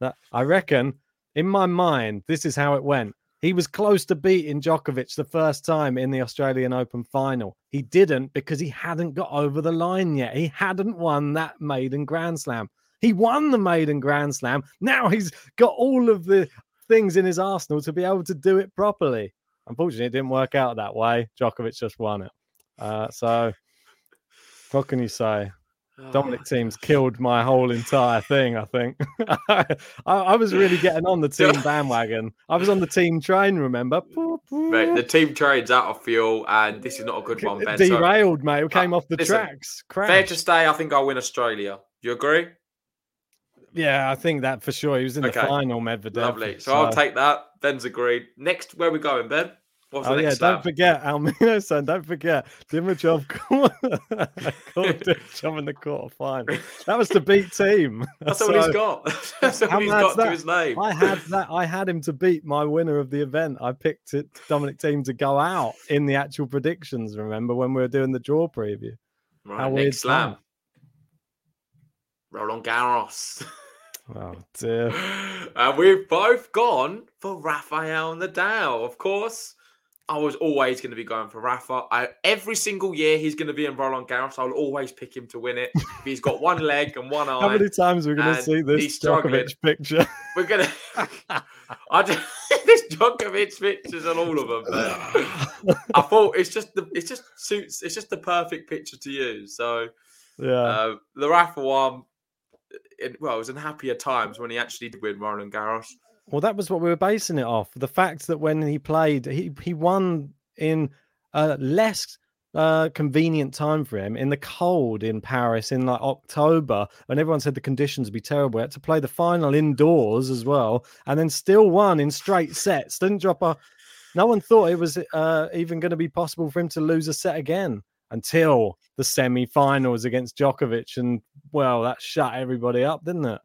Speaker 8: that, I reckon in my mind, this is how it went. He was close to beating Djokovic the first time in the Australian Open final. He didn't because he hadn't got over the line yet. He hadn't won that maiden Grand Slam. He won the maiden Grand Slam. Now he's got all of the things in his arsenal to be able to do it properly. Unfortunately, it didn't work out that way. Djokovic just won it. Uh, so, what can you say? Oh, Dominic Thiem's killed my whole entire thing. I think *laughs* I, I was really getting on the *laughs* Thiem bandwagon. I was on the Thiem train. Remember?
Speaker 4: Mate, the Thiem trade's out of fuel, and this is not a good one, Ben. So,
Speaker 8: Derailed, mate. We uh, came off the
Speaker 4: listen,
Speaker 8: tracks.
Speaker 4: fair to stay, I think I'll win Australia. You agree?
Speaker 8: Yeah, I think that for sure. He was in
Speaker 4: Okay.
Speaker 8: the final, Medvedev.
Speaker 4: Lovely. So, I'll take that. Ben's agreed. Next, where we going, Ben? Oh, the
Speaker 8: Oh yeah, don't forget Almino son. Don't forget Dimitrov caught Dimitrov in the quarter final. That was to beat Thiem. *laughs*
Speaker 4: That's all he's
Speaker 8: So-
Speaker 4: got. *laughs* That's all he's got to his name.
Speaker 8: I had that. I had him to beat my winner of the event. I picked it, Dominic Thiem to go out in the actual predictions. Remember when we were doing the draw preview?
Speaker 4: Right,
Speaker 8: How
Speaker 4: next slam.
Speaker 8: that?
Speaker 4: Roland Garros. *laughs*
Speaker 8: Oh dear.
Speaker 4: and uh, we've both gone for Rafael Nadal, of course. I was always going to be going for Rafa. I, every single year he's going to be in Roland Garros. I'll always pick him to win it. He's got one leg and one eye. *laughs*
Speaker 8: How many times are we going to see this. Djokovic picture? *laughs*
Speaker 4: We're gonna. *laughs* I just this Djokovic pictures on all of them. I thought it's just the it just suits. It's just the perfect picture to use. So
Speaker 8: Yeah.
Speaker 4: uh, the Rafa one. It, well, it was in happier times when he actually did win Roland Garros.
Speaker 8: Well, that was what we were basing it off. The fact that when he played, he he won in a less uh, convenient time for him in the cold in Paris in like October, when everyone said the conditions would be terrible. To play the final indoors as well, and then still won in straight sets. Didn't drop a. No one thought it was uh, even going to be possible for him to lose a set again until the semi-finals against Djokovic, and well, that shut everybody up, didn't it?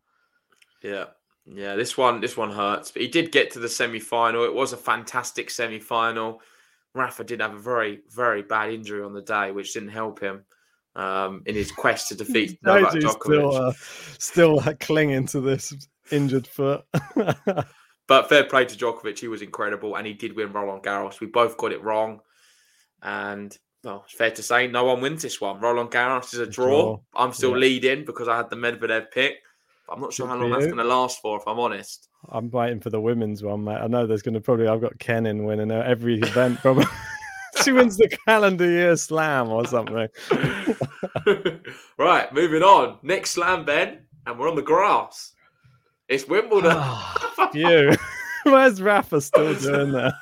Speaker 4: Yeah. Yeah, this one this one hurts. But he did get to the semi final. It was a fantastic semi final. Rafa did have a very, very bad injury on the day, which didn't help him um, in his quest to *laughs* defeat Novak Djokovic.
Speaker 8: still, uh, still uh, clinging to this injured foot. *laughs*
Speaker 4: But fair play to Djokovic, he was incredible, and he did win Roland Garros. We both got it wrong, and well, it's fair to say no one wins this one. Roland Garros is a draw.
Speaker 8: draw.
Speaker 4: I'm still
Speaker 8: Yeah.
Speaker 4: leading because I had the Medvedev pick. I'm not sure
Speaker 8: Good
Speaker 4: how long that's going to last for, if I'm honest.
Speaker 8: I'm waiting for the women's one, mate. I know there's going to probably. I've got Kenin winning every event. Probably *laughs* she wins the calendar year slam or something. *laughs*
Speaker 4: right, moving on. Next slam, Ben, and we're on the grass. It's Wimbledon.
Speaker 8: Ah. you. *laughs* Where's Rafa still doing that?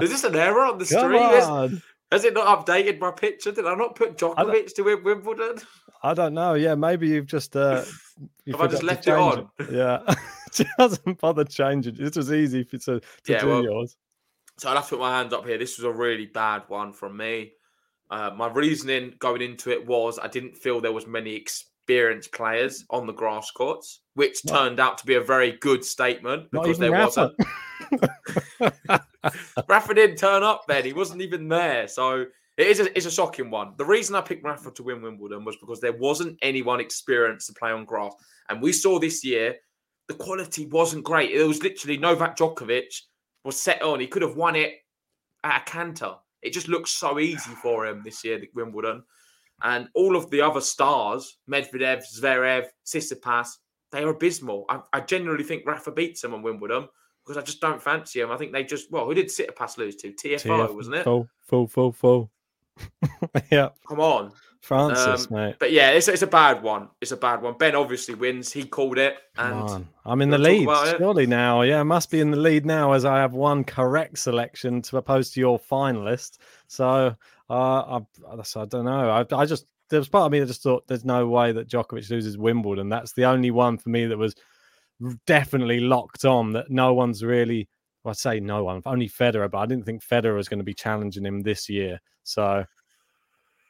Speaker 4: Is this an error on the
Speaker 8: Come
Speaker 4: stream? Is- Has it not updated my picture? Did I not put Djokovic to win Wimbledon?
Speaker 8: I don't know. Yeah, maybe you've just. Uh,
Speaker 4: Have I just left it
Speaker 8: change Yeah, *laughs* *laughs* she hasn't bothered changing. This was easy for to, to
Speaker 4: Yeah,
Speaker 8: do
Speaker 4: well,
Speaker 8: yours.
Speaker 4: So I'll have to put my hand up here. This was a really bad one from me. Uh, my reasoning going into it was I didn't feel there was many experienced players on the grass courts, which
Speaker 8: What?
Speaker 4: turned out to be a very good statement because there
Speaker 8: Rafa.
Speaker 4: wasn't. *laughs* Rafa didn't turn up then. He wasn't even there. So it is a, it's a shocking one. The reason I picked Rafa to win Wimbledon was because there wasn't anyone experienced to play on grass. And we saw this year the quality wasn't great. It was literally Novak Djokovic was set on. He could have won it at a canter. It just looks so easy *sighs* for him this year, Wimbledon. And all of the other stars, Medvedev, Zverev, Tsitsipas, they are abysmal. I, I genuinely think Rafa beats them on Wimbledon because I just don't fancy him. I think they just, well, who did Tsitsipas lose to? TFO, wasn't it?
Speaker 8: Full, full, full, full. *laughs* yeah,
Speaker 4: Come on.
Speaker 8: Francis,
Speaker 4: Um,
Speaker 8: mate.
Speaker 4: But yeah, it's, it's a bad one. It's a bad one. Ben obviously wins. He called it. And.
Speaker 8: I'm in the lead, surely now. Yeah, I must be in the lead now as I have one correct selection to oppose to your finalist. So uh, I, I don't know. I, I just there was part of me that just thought there's no way that Djokovic loses Wimbledon. That's the only one for me that was definitely locked on. That no one's really. Well, I say no one, only Federer, but I didn't think Federer was going to be challenging him this year. So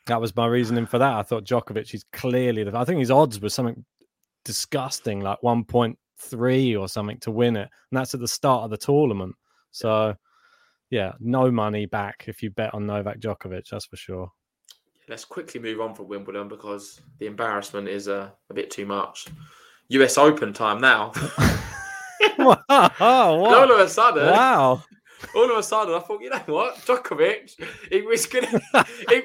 Speaker 8: that was my reasoning for that. I thought Djokovic is clearly the. I think his odds were something disgusting, like 1.3 or something to win it. And that's at the start of the tournament. So, yeah, no money back if you bet on Novak Djokovic, that's for sure.
Speaker 4: let's quickly move on from Wimbledon because the embarrassment is uh, a bit too much. US Open time now. *laughs* *laughs*
Speaker 8: wow.
Speaker 4: All of a sudden,
Speaker 8: Wow.
Speaker 4: all of a sudden, I thought, you know what, Djokovic, he was gonna, *laughs* he,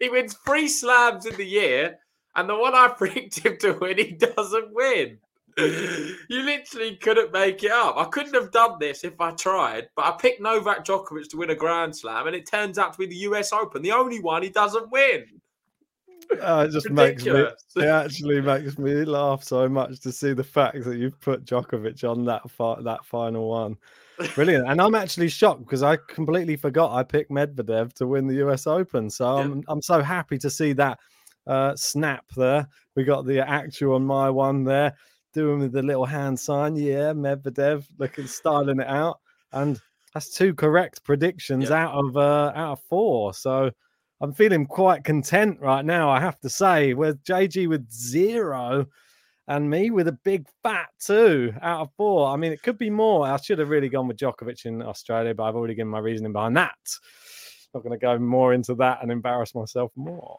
Speaker 4: he wins three slams in the year, and the one I *laughs* predicted him to win, he doesn't win. You literally couldn't make it up. I couldn't have done this if I tried, but I picked Novak Djokovic to win a Grand Slam, and it turns out to be the US Open, the only one he doesn't win.
Speaker 8: Oh, it just makes me. It actually makes me laugh so much to see the fact that you've put Djokovic on that that final one. Brilliant. And I'm actually shocked because I completely forgot I picked Medvedev to win the US Open. So I'm I'm so happy to see that uh, snap there. We got the actual on my one there, doing with the little hand sign. Yeah, Medvedev looking styling it out. And that's two correct predictions out of uh, out of four. So I'm feeling quite content right now, I have to say, with JG with zero and me with a big fat two out of four. I mean, it could be more. I should have really gone with Djokovic in Australia, but I've already given my reasoning behind that. Not going to go more into that and embarrass myself more.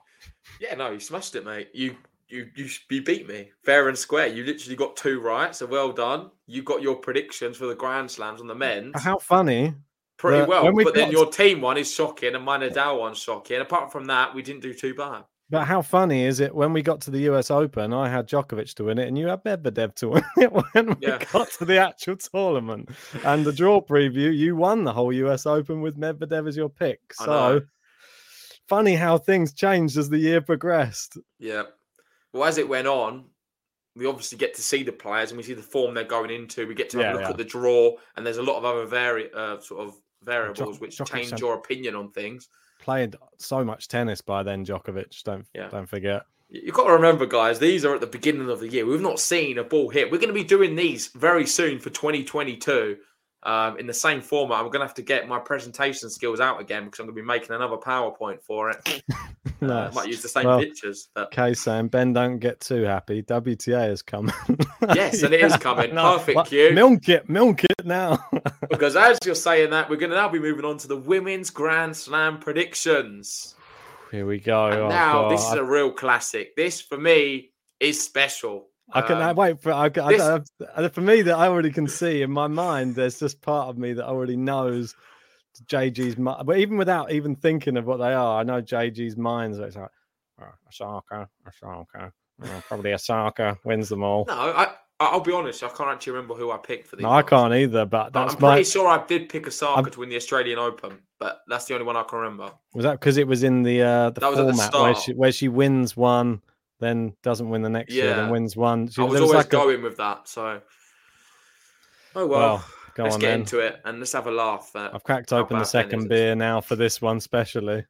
Speaker 4: Yeah, no, you smashed it, mate. You you you you beat me fair and square. You literally got two right, so well done. You got your predictions for the Grand Slams on the men's.
Speaker 8: How funny
Speaker 4: pretty
Speaker 8: But
Speaker 4: well.
Speaker 8: we
Speaker 4: But then your Thiem one is shocking, and my Nadal one's shocking. Apart from that, we didn't do too bad.
Speaker 8: But how funny is it when we got to the US Open? I had Djokovic to win it, and you had Medvedev to *laughs* win it when we
Speaker 4: Yeah.
Speaker 8: got to the actual tournament. And the draw preview, you won the whole US Open with Medvedev as your pick. So funny how things changed as the year progressed.
Speaker 4: Yeah. Well, as it went on, we obviously get to see the players and we see the form they're going into. We get to have
Speaker 8: Yeah,
Speaker 4: a look
Speaker 8: yeah.
Speaker 4: at the draw, and there's a lot of other vari- uh, sort of variables which
Speaker 8: Djokovic
Speaker 4: change your opinion on things.
Speaker 8: Played so much tennis by then, Djokovic. Don't
Speaker 4: Yeah.
Speaker 8: don't forget.
Speaker 4: You've got to remember, guys, these are at the beginning of the year. We've not seen a ball hit. We're going to be doing these very soon for 2022 um, in the same format. I'm going to have to get my presentation skills out again because I'm going to be making another PowerPoint for it. *laughs* Uh,
Speaker 8: Nice.
Speaker 4: might use the same
Speaker 8: Well,
Speaker 4: pictures. But
Speaker 8: Okay, Sam. Ben, don't get too happy. WTA is coming. *laughs*
Speaker 4: Yes, and it is coming. Perfect
Speaker 8: Well,
Speaker 4: cue.
Speaker 8: Milk it, milk it now. *laughs*
Speaker 4: because as you're saying that, we're going to now be moving on to the women's Grand Slam predictions.
Speaker 8: Here we go. Oh,
Speaker 4: now this is a real classic. This for me is special.
Speaker 8: I can I
Speaker 4: Um,
Speaker 8: wait for I, I, I- for me that I already can see in my mind. There's just part of me that already knows JG's but even without even thinking of what they are, I know JG's minds. It's like oh, Osaka, Osaka, oh, probably Osaka wins them all.
Speaker 4: No, I, I'll be honest. I can't actually remember who I picked for these.
Speaker 8: No, I can't either. But that's
Speaker 4: I'm
Speaker 8: my
Speaker 4: pretty sure I did pick Osaka
Speaker 8: I'm-
Speaker 4: to win the Australian Open, but that's the only one I can remember.
Speaker 8: was that because it was in the uh the
Speaker 4: That was at the
Speaker 8: format where she where she wins one, then doesn't win the next year, then wins one. She,
Speaker 4: I was always
Speaker 8: like a-
Speaker 4: going with that. So, oh well.
Speaker 8: Well, go
Speaker 4: let's
Speaker 8: on
Speaker 4: get
Speaker 8: then.
Speaker 4: into it and let's have a laugh.
Speaker 8: I've cracked open the
Speaker 4: bad Ben is
Speaker 8: second beer now for this one specially.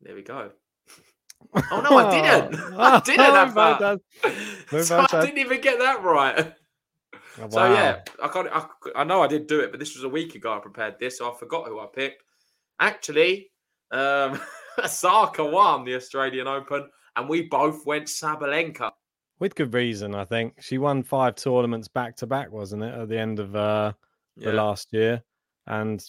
Speaker 4: There we go. Oh no, I didn't. *laughs* *laughs* I didn't have *laughs* that. So I didn't even get that right.
Speaker 8: Oh,
Speaker 4: So yeah, I can't. I, I know I did do it, but this was a week ago. I prepared this, so I forgot who I picked. Actually, um, Osaka won the Australian Open, and we both went Sabalenka.
Speaker 8: with good reason, I think. She won five tournaments back to back, wasn't it, at the end of uh,
Speaker 4: Yeah.
Speaker 8: the last year? And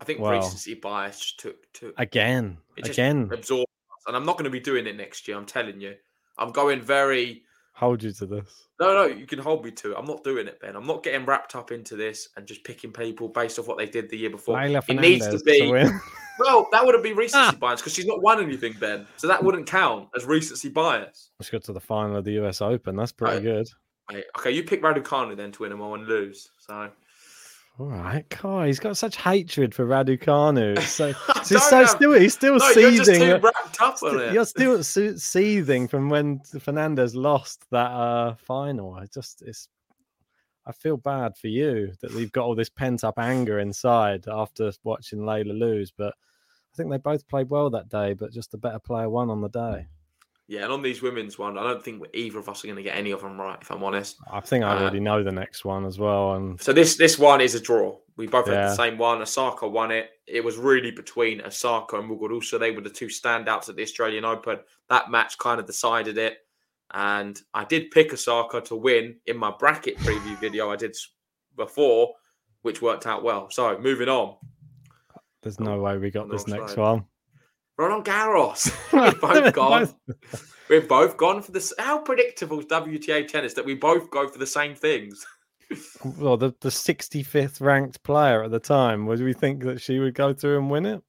Speaker 4: I think
Speaker 8: well,
Speaker 4: recency bias took took
Speaker 8: again, again,
Speaker 4: absorbed us, and I'm not going to be doing it next year. I'm telling you, I'm going very.
Speaker 8: hold you to this.
Speaker 4: No, no, you can hold me to it. I'm not doing it, Ben. I'm not getting wrapped up into this and just picking people based off what they did the year before. It needs to be.
Speaker 8: win. *laughs*
Speaker 4: well, that wouldn't be recency bias because she's not won anything, Ben. So that wouldn't count as recency bias.
Speaker 8: She got to the final of the US Open. That's pretty
Speaker 4: Right.
Speaker 8: good.
Speaker 4: Mate, Okay, you pick Raducanu then to win them all and lose. So
Speaker 8: All right, God, he's got such hatred for Raducanu. *laughs* It's So he's so
Speaker 4: have-
Speaker 8: still he's still
Speaker 4: No, you're just
Speaker 8: seething.
Speaker 4: too wrapped up on it.
Speaker 8: You're still seething from when Fernandez lost that uh, final. I just it's. I feel bad for you that you've got all this pent up anger inside after watching Leylah lose, but I think they both played well that day. But just the better player won on the day.
Speaker 4: yeah, and on these women's one, I don't think either of us are going to get any of them right. If I'm honest.
Speaker 8: I think I
Speaker 4: Uh,
Speaker 8: already know the next one as well. And
Speaker 4: So this this one is a draw. We both had the same one. Osaka won it. It was really between Osaka and Muguruza. They were the two standouts at the Australian Open. That match kind of decided it. And I did pick Osaka to win in my bracket preview video I did before, which worked out well. So moving on.
Speaker 8: There's no way we got this next
Speaker 4: side.
Speaker 8: one.
Speaker 4: Roland Garros. *laughs* *laughs* We've both gone. We've both gone for this. How predictable is WTA tennis that we both go for the same things? *laughs*
Speaker 8: Well, the, the 65th ranked player at the time. Would we think that she would go through and win it?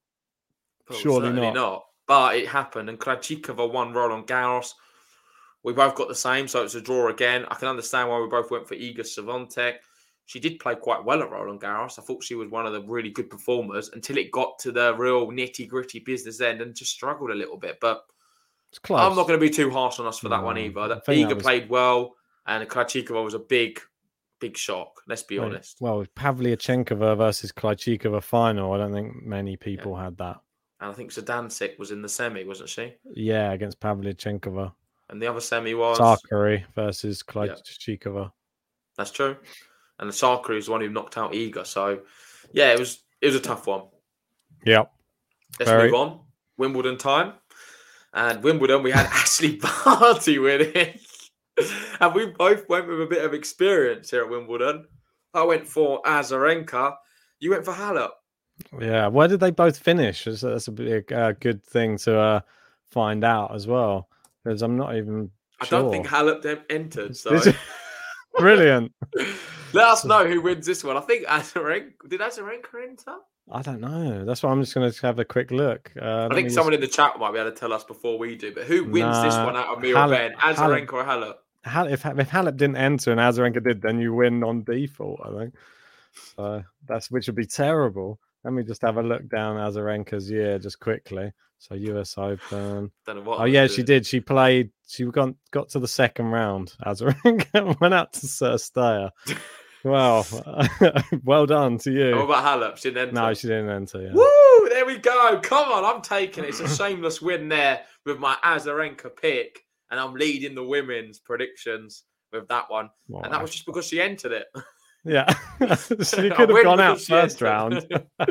Speaker 4: Well,
Speaker 8: Surely
Speaker 4: certainly
Speaker 8: not.
Speaker 4: But it happened, and Krejcikova won Roland Garros. We both got the same, so it's a draw again. I can understand why we both went for Iga Swiatek. She did play quite well at Roland Garros. I thought she was one of the really good performers until it got to the real nitty gritty business end and just struggled a little bit. But. I'm not going to be too harsh on us for that one either. That Iga
Speaker 8: was-
Speaker 4: played well, and Krejcikova was a big, big shock. Let's be
Speaker 8: Right.
Speaker 4: honest.
Speaker 8: Well, Pavlyuchenkova versus Krejcikova final. I don't think many people had that.
Speaker 4: And I think Zidansek was in the semi, wasn't she?
Speaker 8: Yeah, against Pavlyuchenkova.
Speaker 4: And the other semi was
Speaker 8: Sakkari versus Krejcikova.
Speaker 4: That's true. And the is the one who knocked out Iga. So yeah, it was it was a tough one.
Speaker 8: Yeah.
Speaker 4: Let's
Speaker 8: Very.
Speaker 4: move on. Wimbledon time. And Wimbledon, we had *laughs* Ashley Barty winning. *laughs* and we both went with a bit of experience here at Wimbledon. I went for Azarenka. You went for Halep.
Speaker 8: Yeah. Where did they both finish? That's, that's a big, uh, good thing to uh, find out as well. Because I'm not even
Speaker 4: I
Speaker 8: sure.
Speaker 4: don't think Halep entered. So
Speaker 8: Brilliant. *laughs*
Speaker 4: Let us know who wins this one. I think Azarenka did Azarenka enter?
Speaker 8: I don't know. That's why I'm just going to have a quick look. Uh,
Speaker 4: I think someone just... in the chat might be able to tell us before we do. But who wins nah, this one out of me or Ben? Azarenka Halep. or Halep?
Speaker 8: Halep, if if Halep didn't enter and Azarenka did, then you win on default. I think. So that's which would be terrible. Let me just have a look down Azarenka's year just quickly. So US Open. oh yeah, she did. She played. She got got to the second round. Azarenka *laughs* went out to Cirstea. *laughs* Well, *laughs* well done to you.
Speaker 4: What about Halep? She didn't enter.
Speaker 8: No, she didn't enter. Yeah.
Speaker 4: Woo! There we go. Come on, I'm taking it. It's a *clears throat* shameless win there with my Azarenka pick, and I'm leading the women's predictions with that one. And that was just because she entered it.
Speaker 8: Yeah, *laughs* *laughs* she could have gone out first round. *laughs*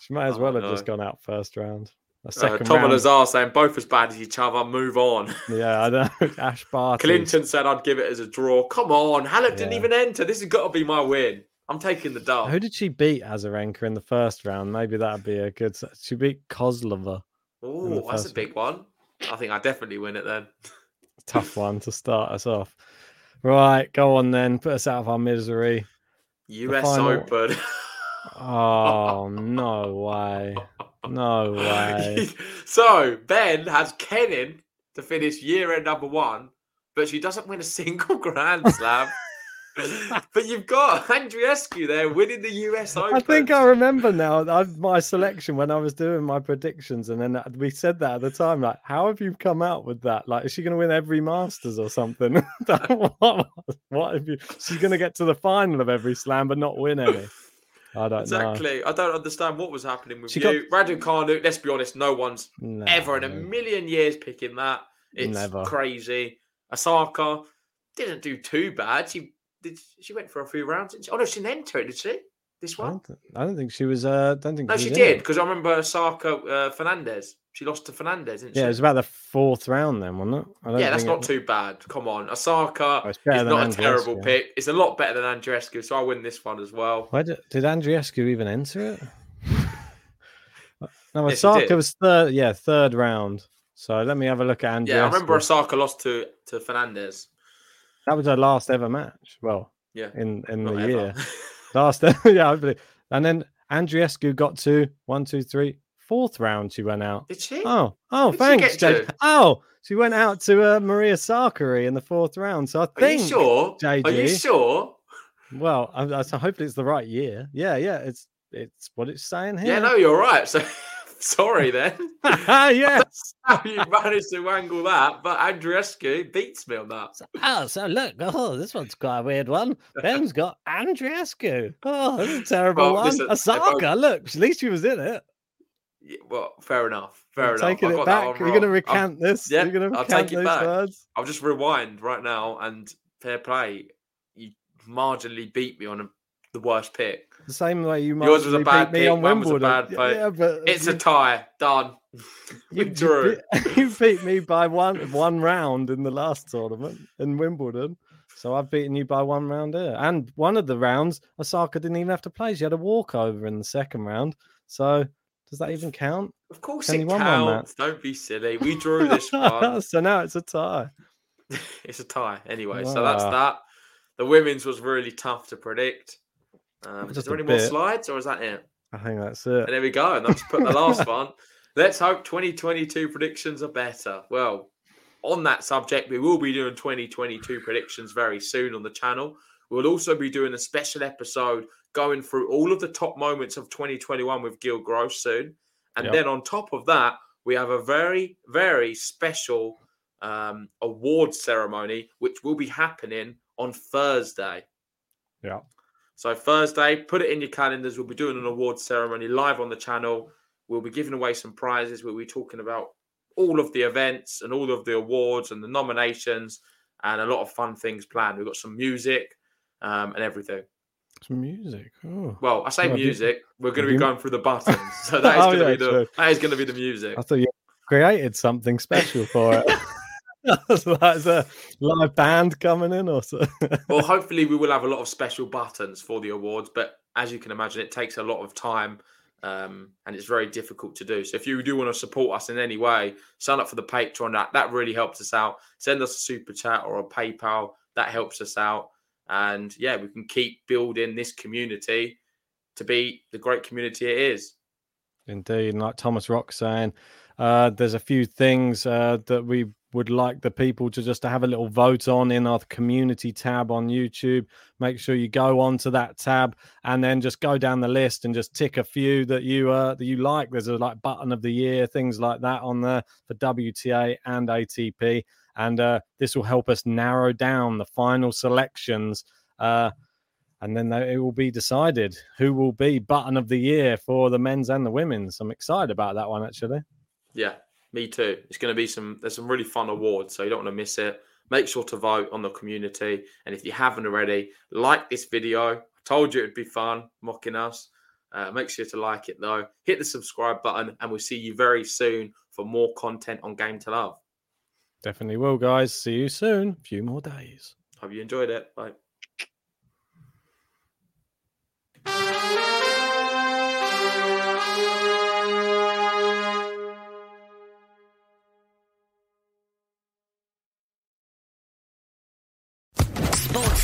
Speaker 8: she might as oh, well have no. just gone out first round.
Speaker 4: A uh, second uh, Tom round. and Azar saying both as bad as each other. Move on.
Speaker 8: Yeah, I know. Ash Barty.
Speaker 4: Clinton said I'd give it as a draw. Come on, Halep yeah. didn't even enter. This has got to be my win. I'm taking the dart.
Speaker 8: Who did she beat Azarenka in the first round? Maybe that'd be a good. She beat Kozlova.
Speaker 4: Oh, that's a big one. I think I definitely win it then.
Speaker 8: Tough one to start us off. Right, go on then. Put us out of our misery.
Speaker 4: US final... Open. *laughs*
Speaker 8: oh no way! No way. *laughs*
Speaker 4: so Ben has Kenin to finish year end number one, but she doesn't win a single *laughs* Grand Slam. *laughs* but you've got Andreescu there winning the US Open.
Speaker 8: I think I remember now I, my selection when I was doing my predictions, and then we said that at the time. Like, how have you come out with that? Like, is she going to win every Masters or something? *laughs* *laughs* what, what if you? She's going to get to the final of every slam, but not win any. I don't
Speaker 4: exactly.
Speaker 8: Know.
Speaker 4: I don't understand what was happening with she you. Got... Raducanu, let's be honest, no one's no, ever in a million years picking that. It's Never. crazy. Osaka didn't do too bad. She did. She went for a few rounds. Oh no, she didn't enter it, did she? This one? I
Speaker 8: don't, th- I don't think she was. Uh, don't think.
Speaker 4: No, she, she did because I remember Osaka uh, Fernandez. She lost to Fernandez, didn't she?
Speaker 8: yeah, it was about the fourth round then, wasn't
Speaker 4: it? yeah, that's not it... too bad. Come on, Osaka oh, is not a terrible pick. It's a lot better than Andreescu, so I win this one as well.
Speaker 8: Why did, did Andreescu even enter it? *laughs* no, yes, was third. Yeah, third round. So let me have a look at Andreescu.
Speaker 4: Yeah, I remember Osaka lost to to Fernandez.
Speaker 8: That was her last ever match. Well,
Speaker 4: yeah,
Speaker 8: in in the ever. year, *laughs* last *laughs* yeah, I believe. And then Andreescu got to one, two, three, fourth round she went out.
Speaker 4: Did she?
Speaker 8: Oh, oh, thanks, Jay. Oh, she went out to uh, Maria Sakkari in the fourth round. So I think.
Speaker 4: Are you sure?
Speaker 8: JG,
Speaker 4: Are you sure?
Speaker 8: Well, I, I, so hopefully it's the right year. Yeah, yeah, it's it's what it's saying here.
Speaker 4: Yeah, no, you're right. So. *laughs* *laughs* Sorry then. *laughs*
Speaker 8: yes. *laughs*
Speaker 4: How you managed to wangle that, but Andreescu beats me on that.
Speaker 8: So, oh, so look, oh, this one's quite a weird one. Ben's got Andreescu. Oh, that's a terrible well, one. Listen, Osaka, look, at least she was in it.
Speaker 4: Yeah, well, fair enough. Fair enough.
Speaker 8: Taking it back. You're going to recant i this. Yeah, You're going to recant I'll take it back. Words?
Speaker 4: I'll just rewind right now and fair play. You marginally beat me on a, the worst pick.
Speaker 8: The same way you might yours was a bad pick, me on Wimbledon. Was a bad
Speaker 4: pick. Yeah, but it's you, a tie. Done. *laughs*
Speaker 8: You *laughs* drew. *laughs* You beat me by one one round in the last tournament in Wimbledon. So I've beaten you by one round here. And one of the rounds, Osaka didn't even have to play. She had a walkover in the second round. So does that even count?
Speaker 4: Of course Can it counts. Don't be silly. We drew this one.
Speaker 8: so now it's a tie.
Speaker 4: it's a tie. Anyway, wow. so that's ah. that. The women's was really tough to predict. Um, is there any bit. more slides or is that it?
Speaker 8: I think that's it.
Speaker 4: And there we go. And I've just put the last *laughs* one. Let's hope 2022 predictions are better. Well, on that subject, we will be doing 2022 predictions very soon on the channel. We'll also be doing a special episode going through all of the top moments of 2021 with Gill Gross soon. And yep. then on top of that, we have a very, very special um, award ceremony, which will be happening on Thursday.
Speaker 8: Yeah.
Speaker 4: So Thursday, put it in your calendars. We'll be doing an award ceremony live on the channel. We'll be giving away some prizes. We'll be talking about all of the events and all of the awards and the nominations and a lot of fun things planned. We've got some music um, and everything.
Speaker 8: Some music. Oh.
Speaker 4: Well, I say music. We're going to be going through the buttons, *laughs* so that is oh, going to yeah, be the true. that is going to be the music.
Speaker 8: I thought you created something special for it. *laughs* *laughs* That's a live band coming in, or so. *laughs*
Speaker 4: well, hopefully, we will have a lot of special buttons for the awards. But as you can imagine, it takes a lot of time um, and it's very difficult to do. So if you do want to support us in any way, sign up for the Patreon. That that really helps us out. Send us a super chat or a PayPal That helps us out. And yeah, we can keep building this community to be the great community it is.
Speaker 8: Indeed. And like Thomas Rock saying, uh, there's a few things uh, that we would like the people to just to have a little vote on in our community tab on YouTube. Make sure you go onto that tab and then just go down the list and just tick a few that you uh that you like. There's a like button of the year, things like that on there for WTA and ATP. And uh, this will help us narrow down the final selections. Uh, and then it will be decided who will be button of the year for the men's and the women's. I'm excited about that one actually.
Speaker 4: Yeah, me too. It's going to be some. There's some really fun awards, so you don't want to miss it. Make sure to vote on the community, and if you haven't already, like this video. I told you it'd be fun mocking us. Uh, make sure to like it though. Hit the subscribe button, and we'll see you very soon for more content on Game to Love.
Speaker 8: Definitely will, guys. See you soon. A few more days.
Speaker 4: Hope you enjoyed it. Bye.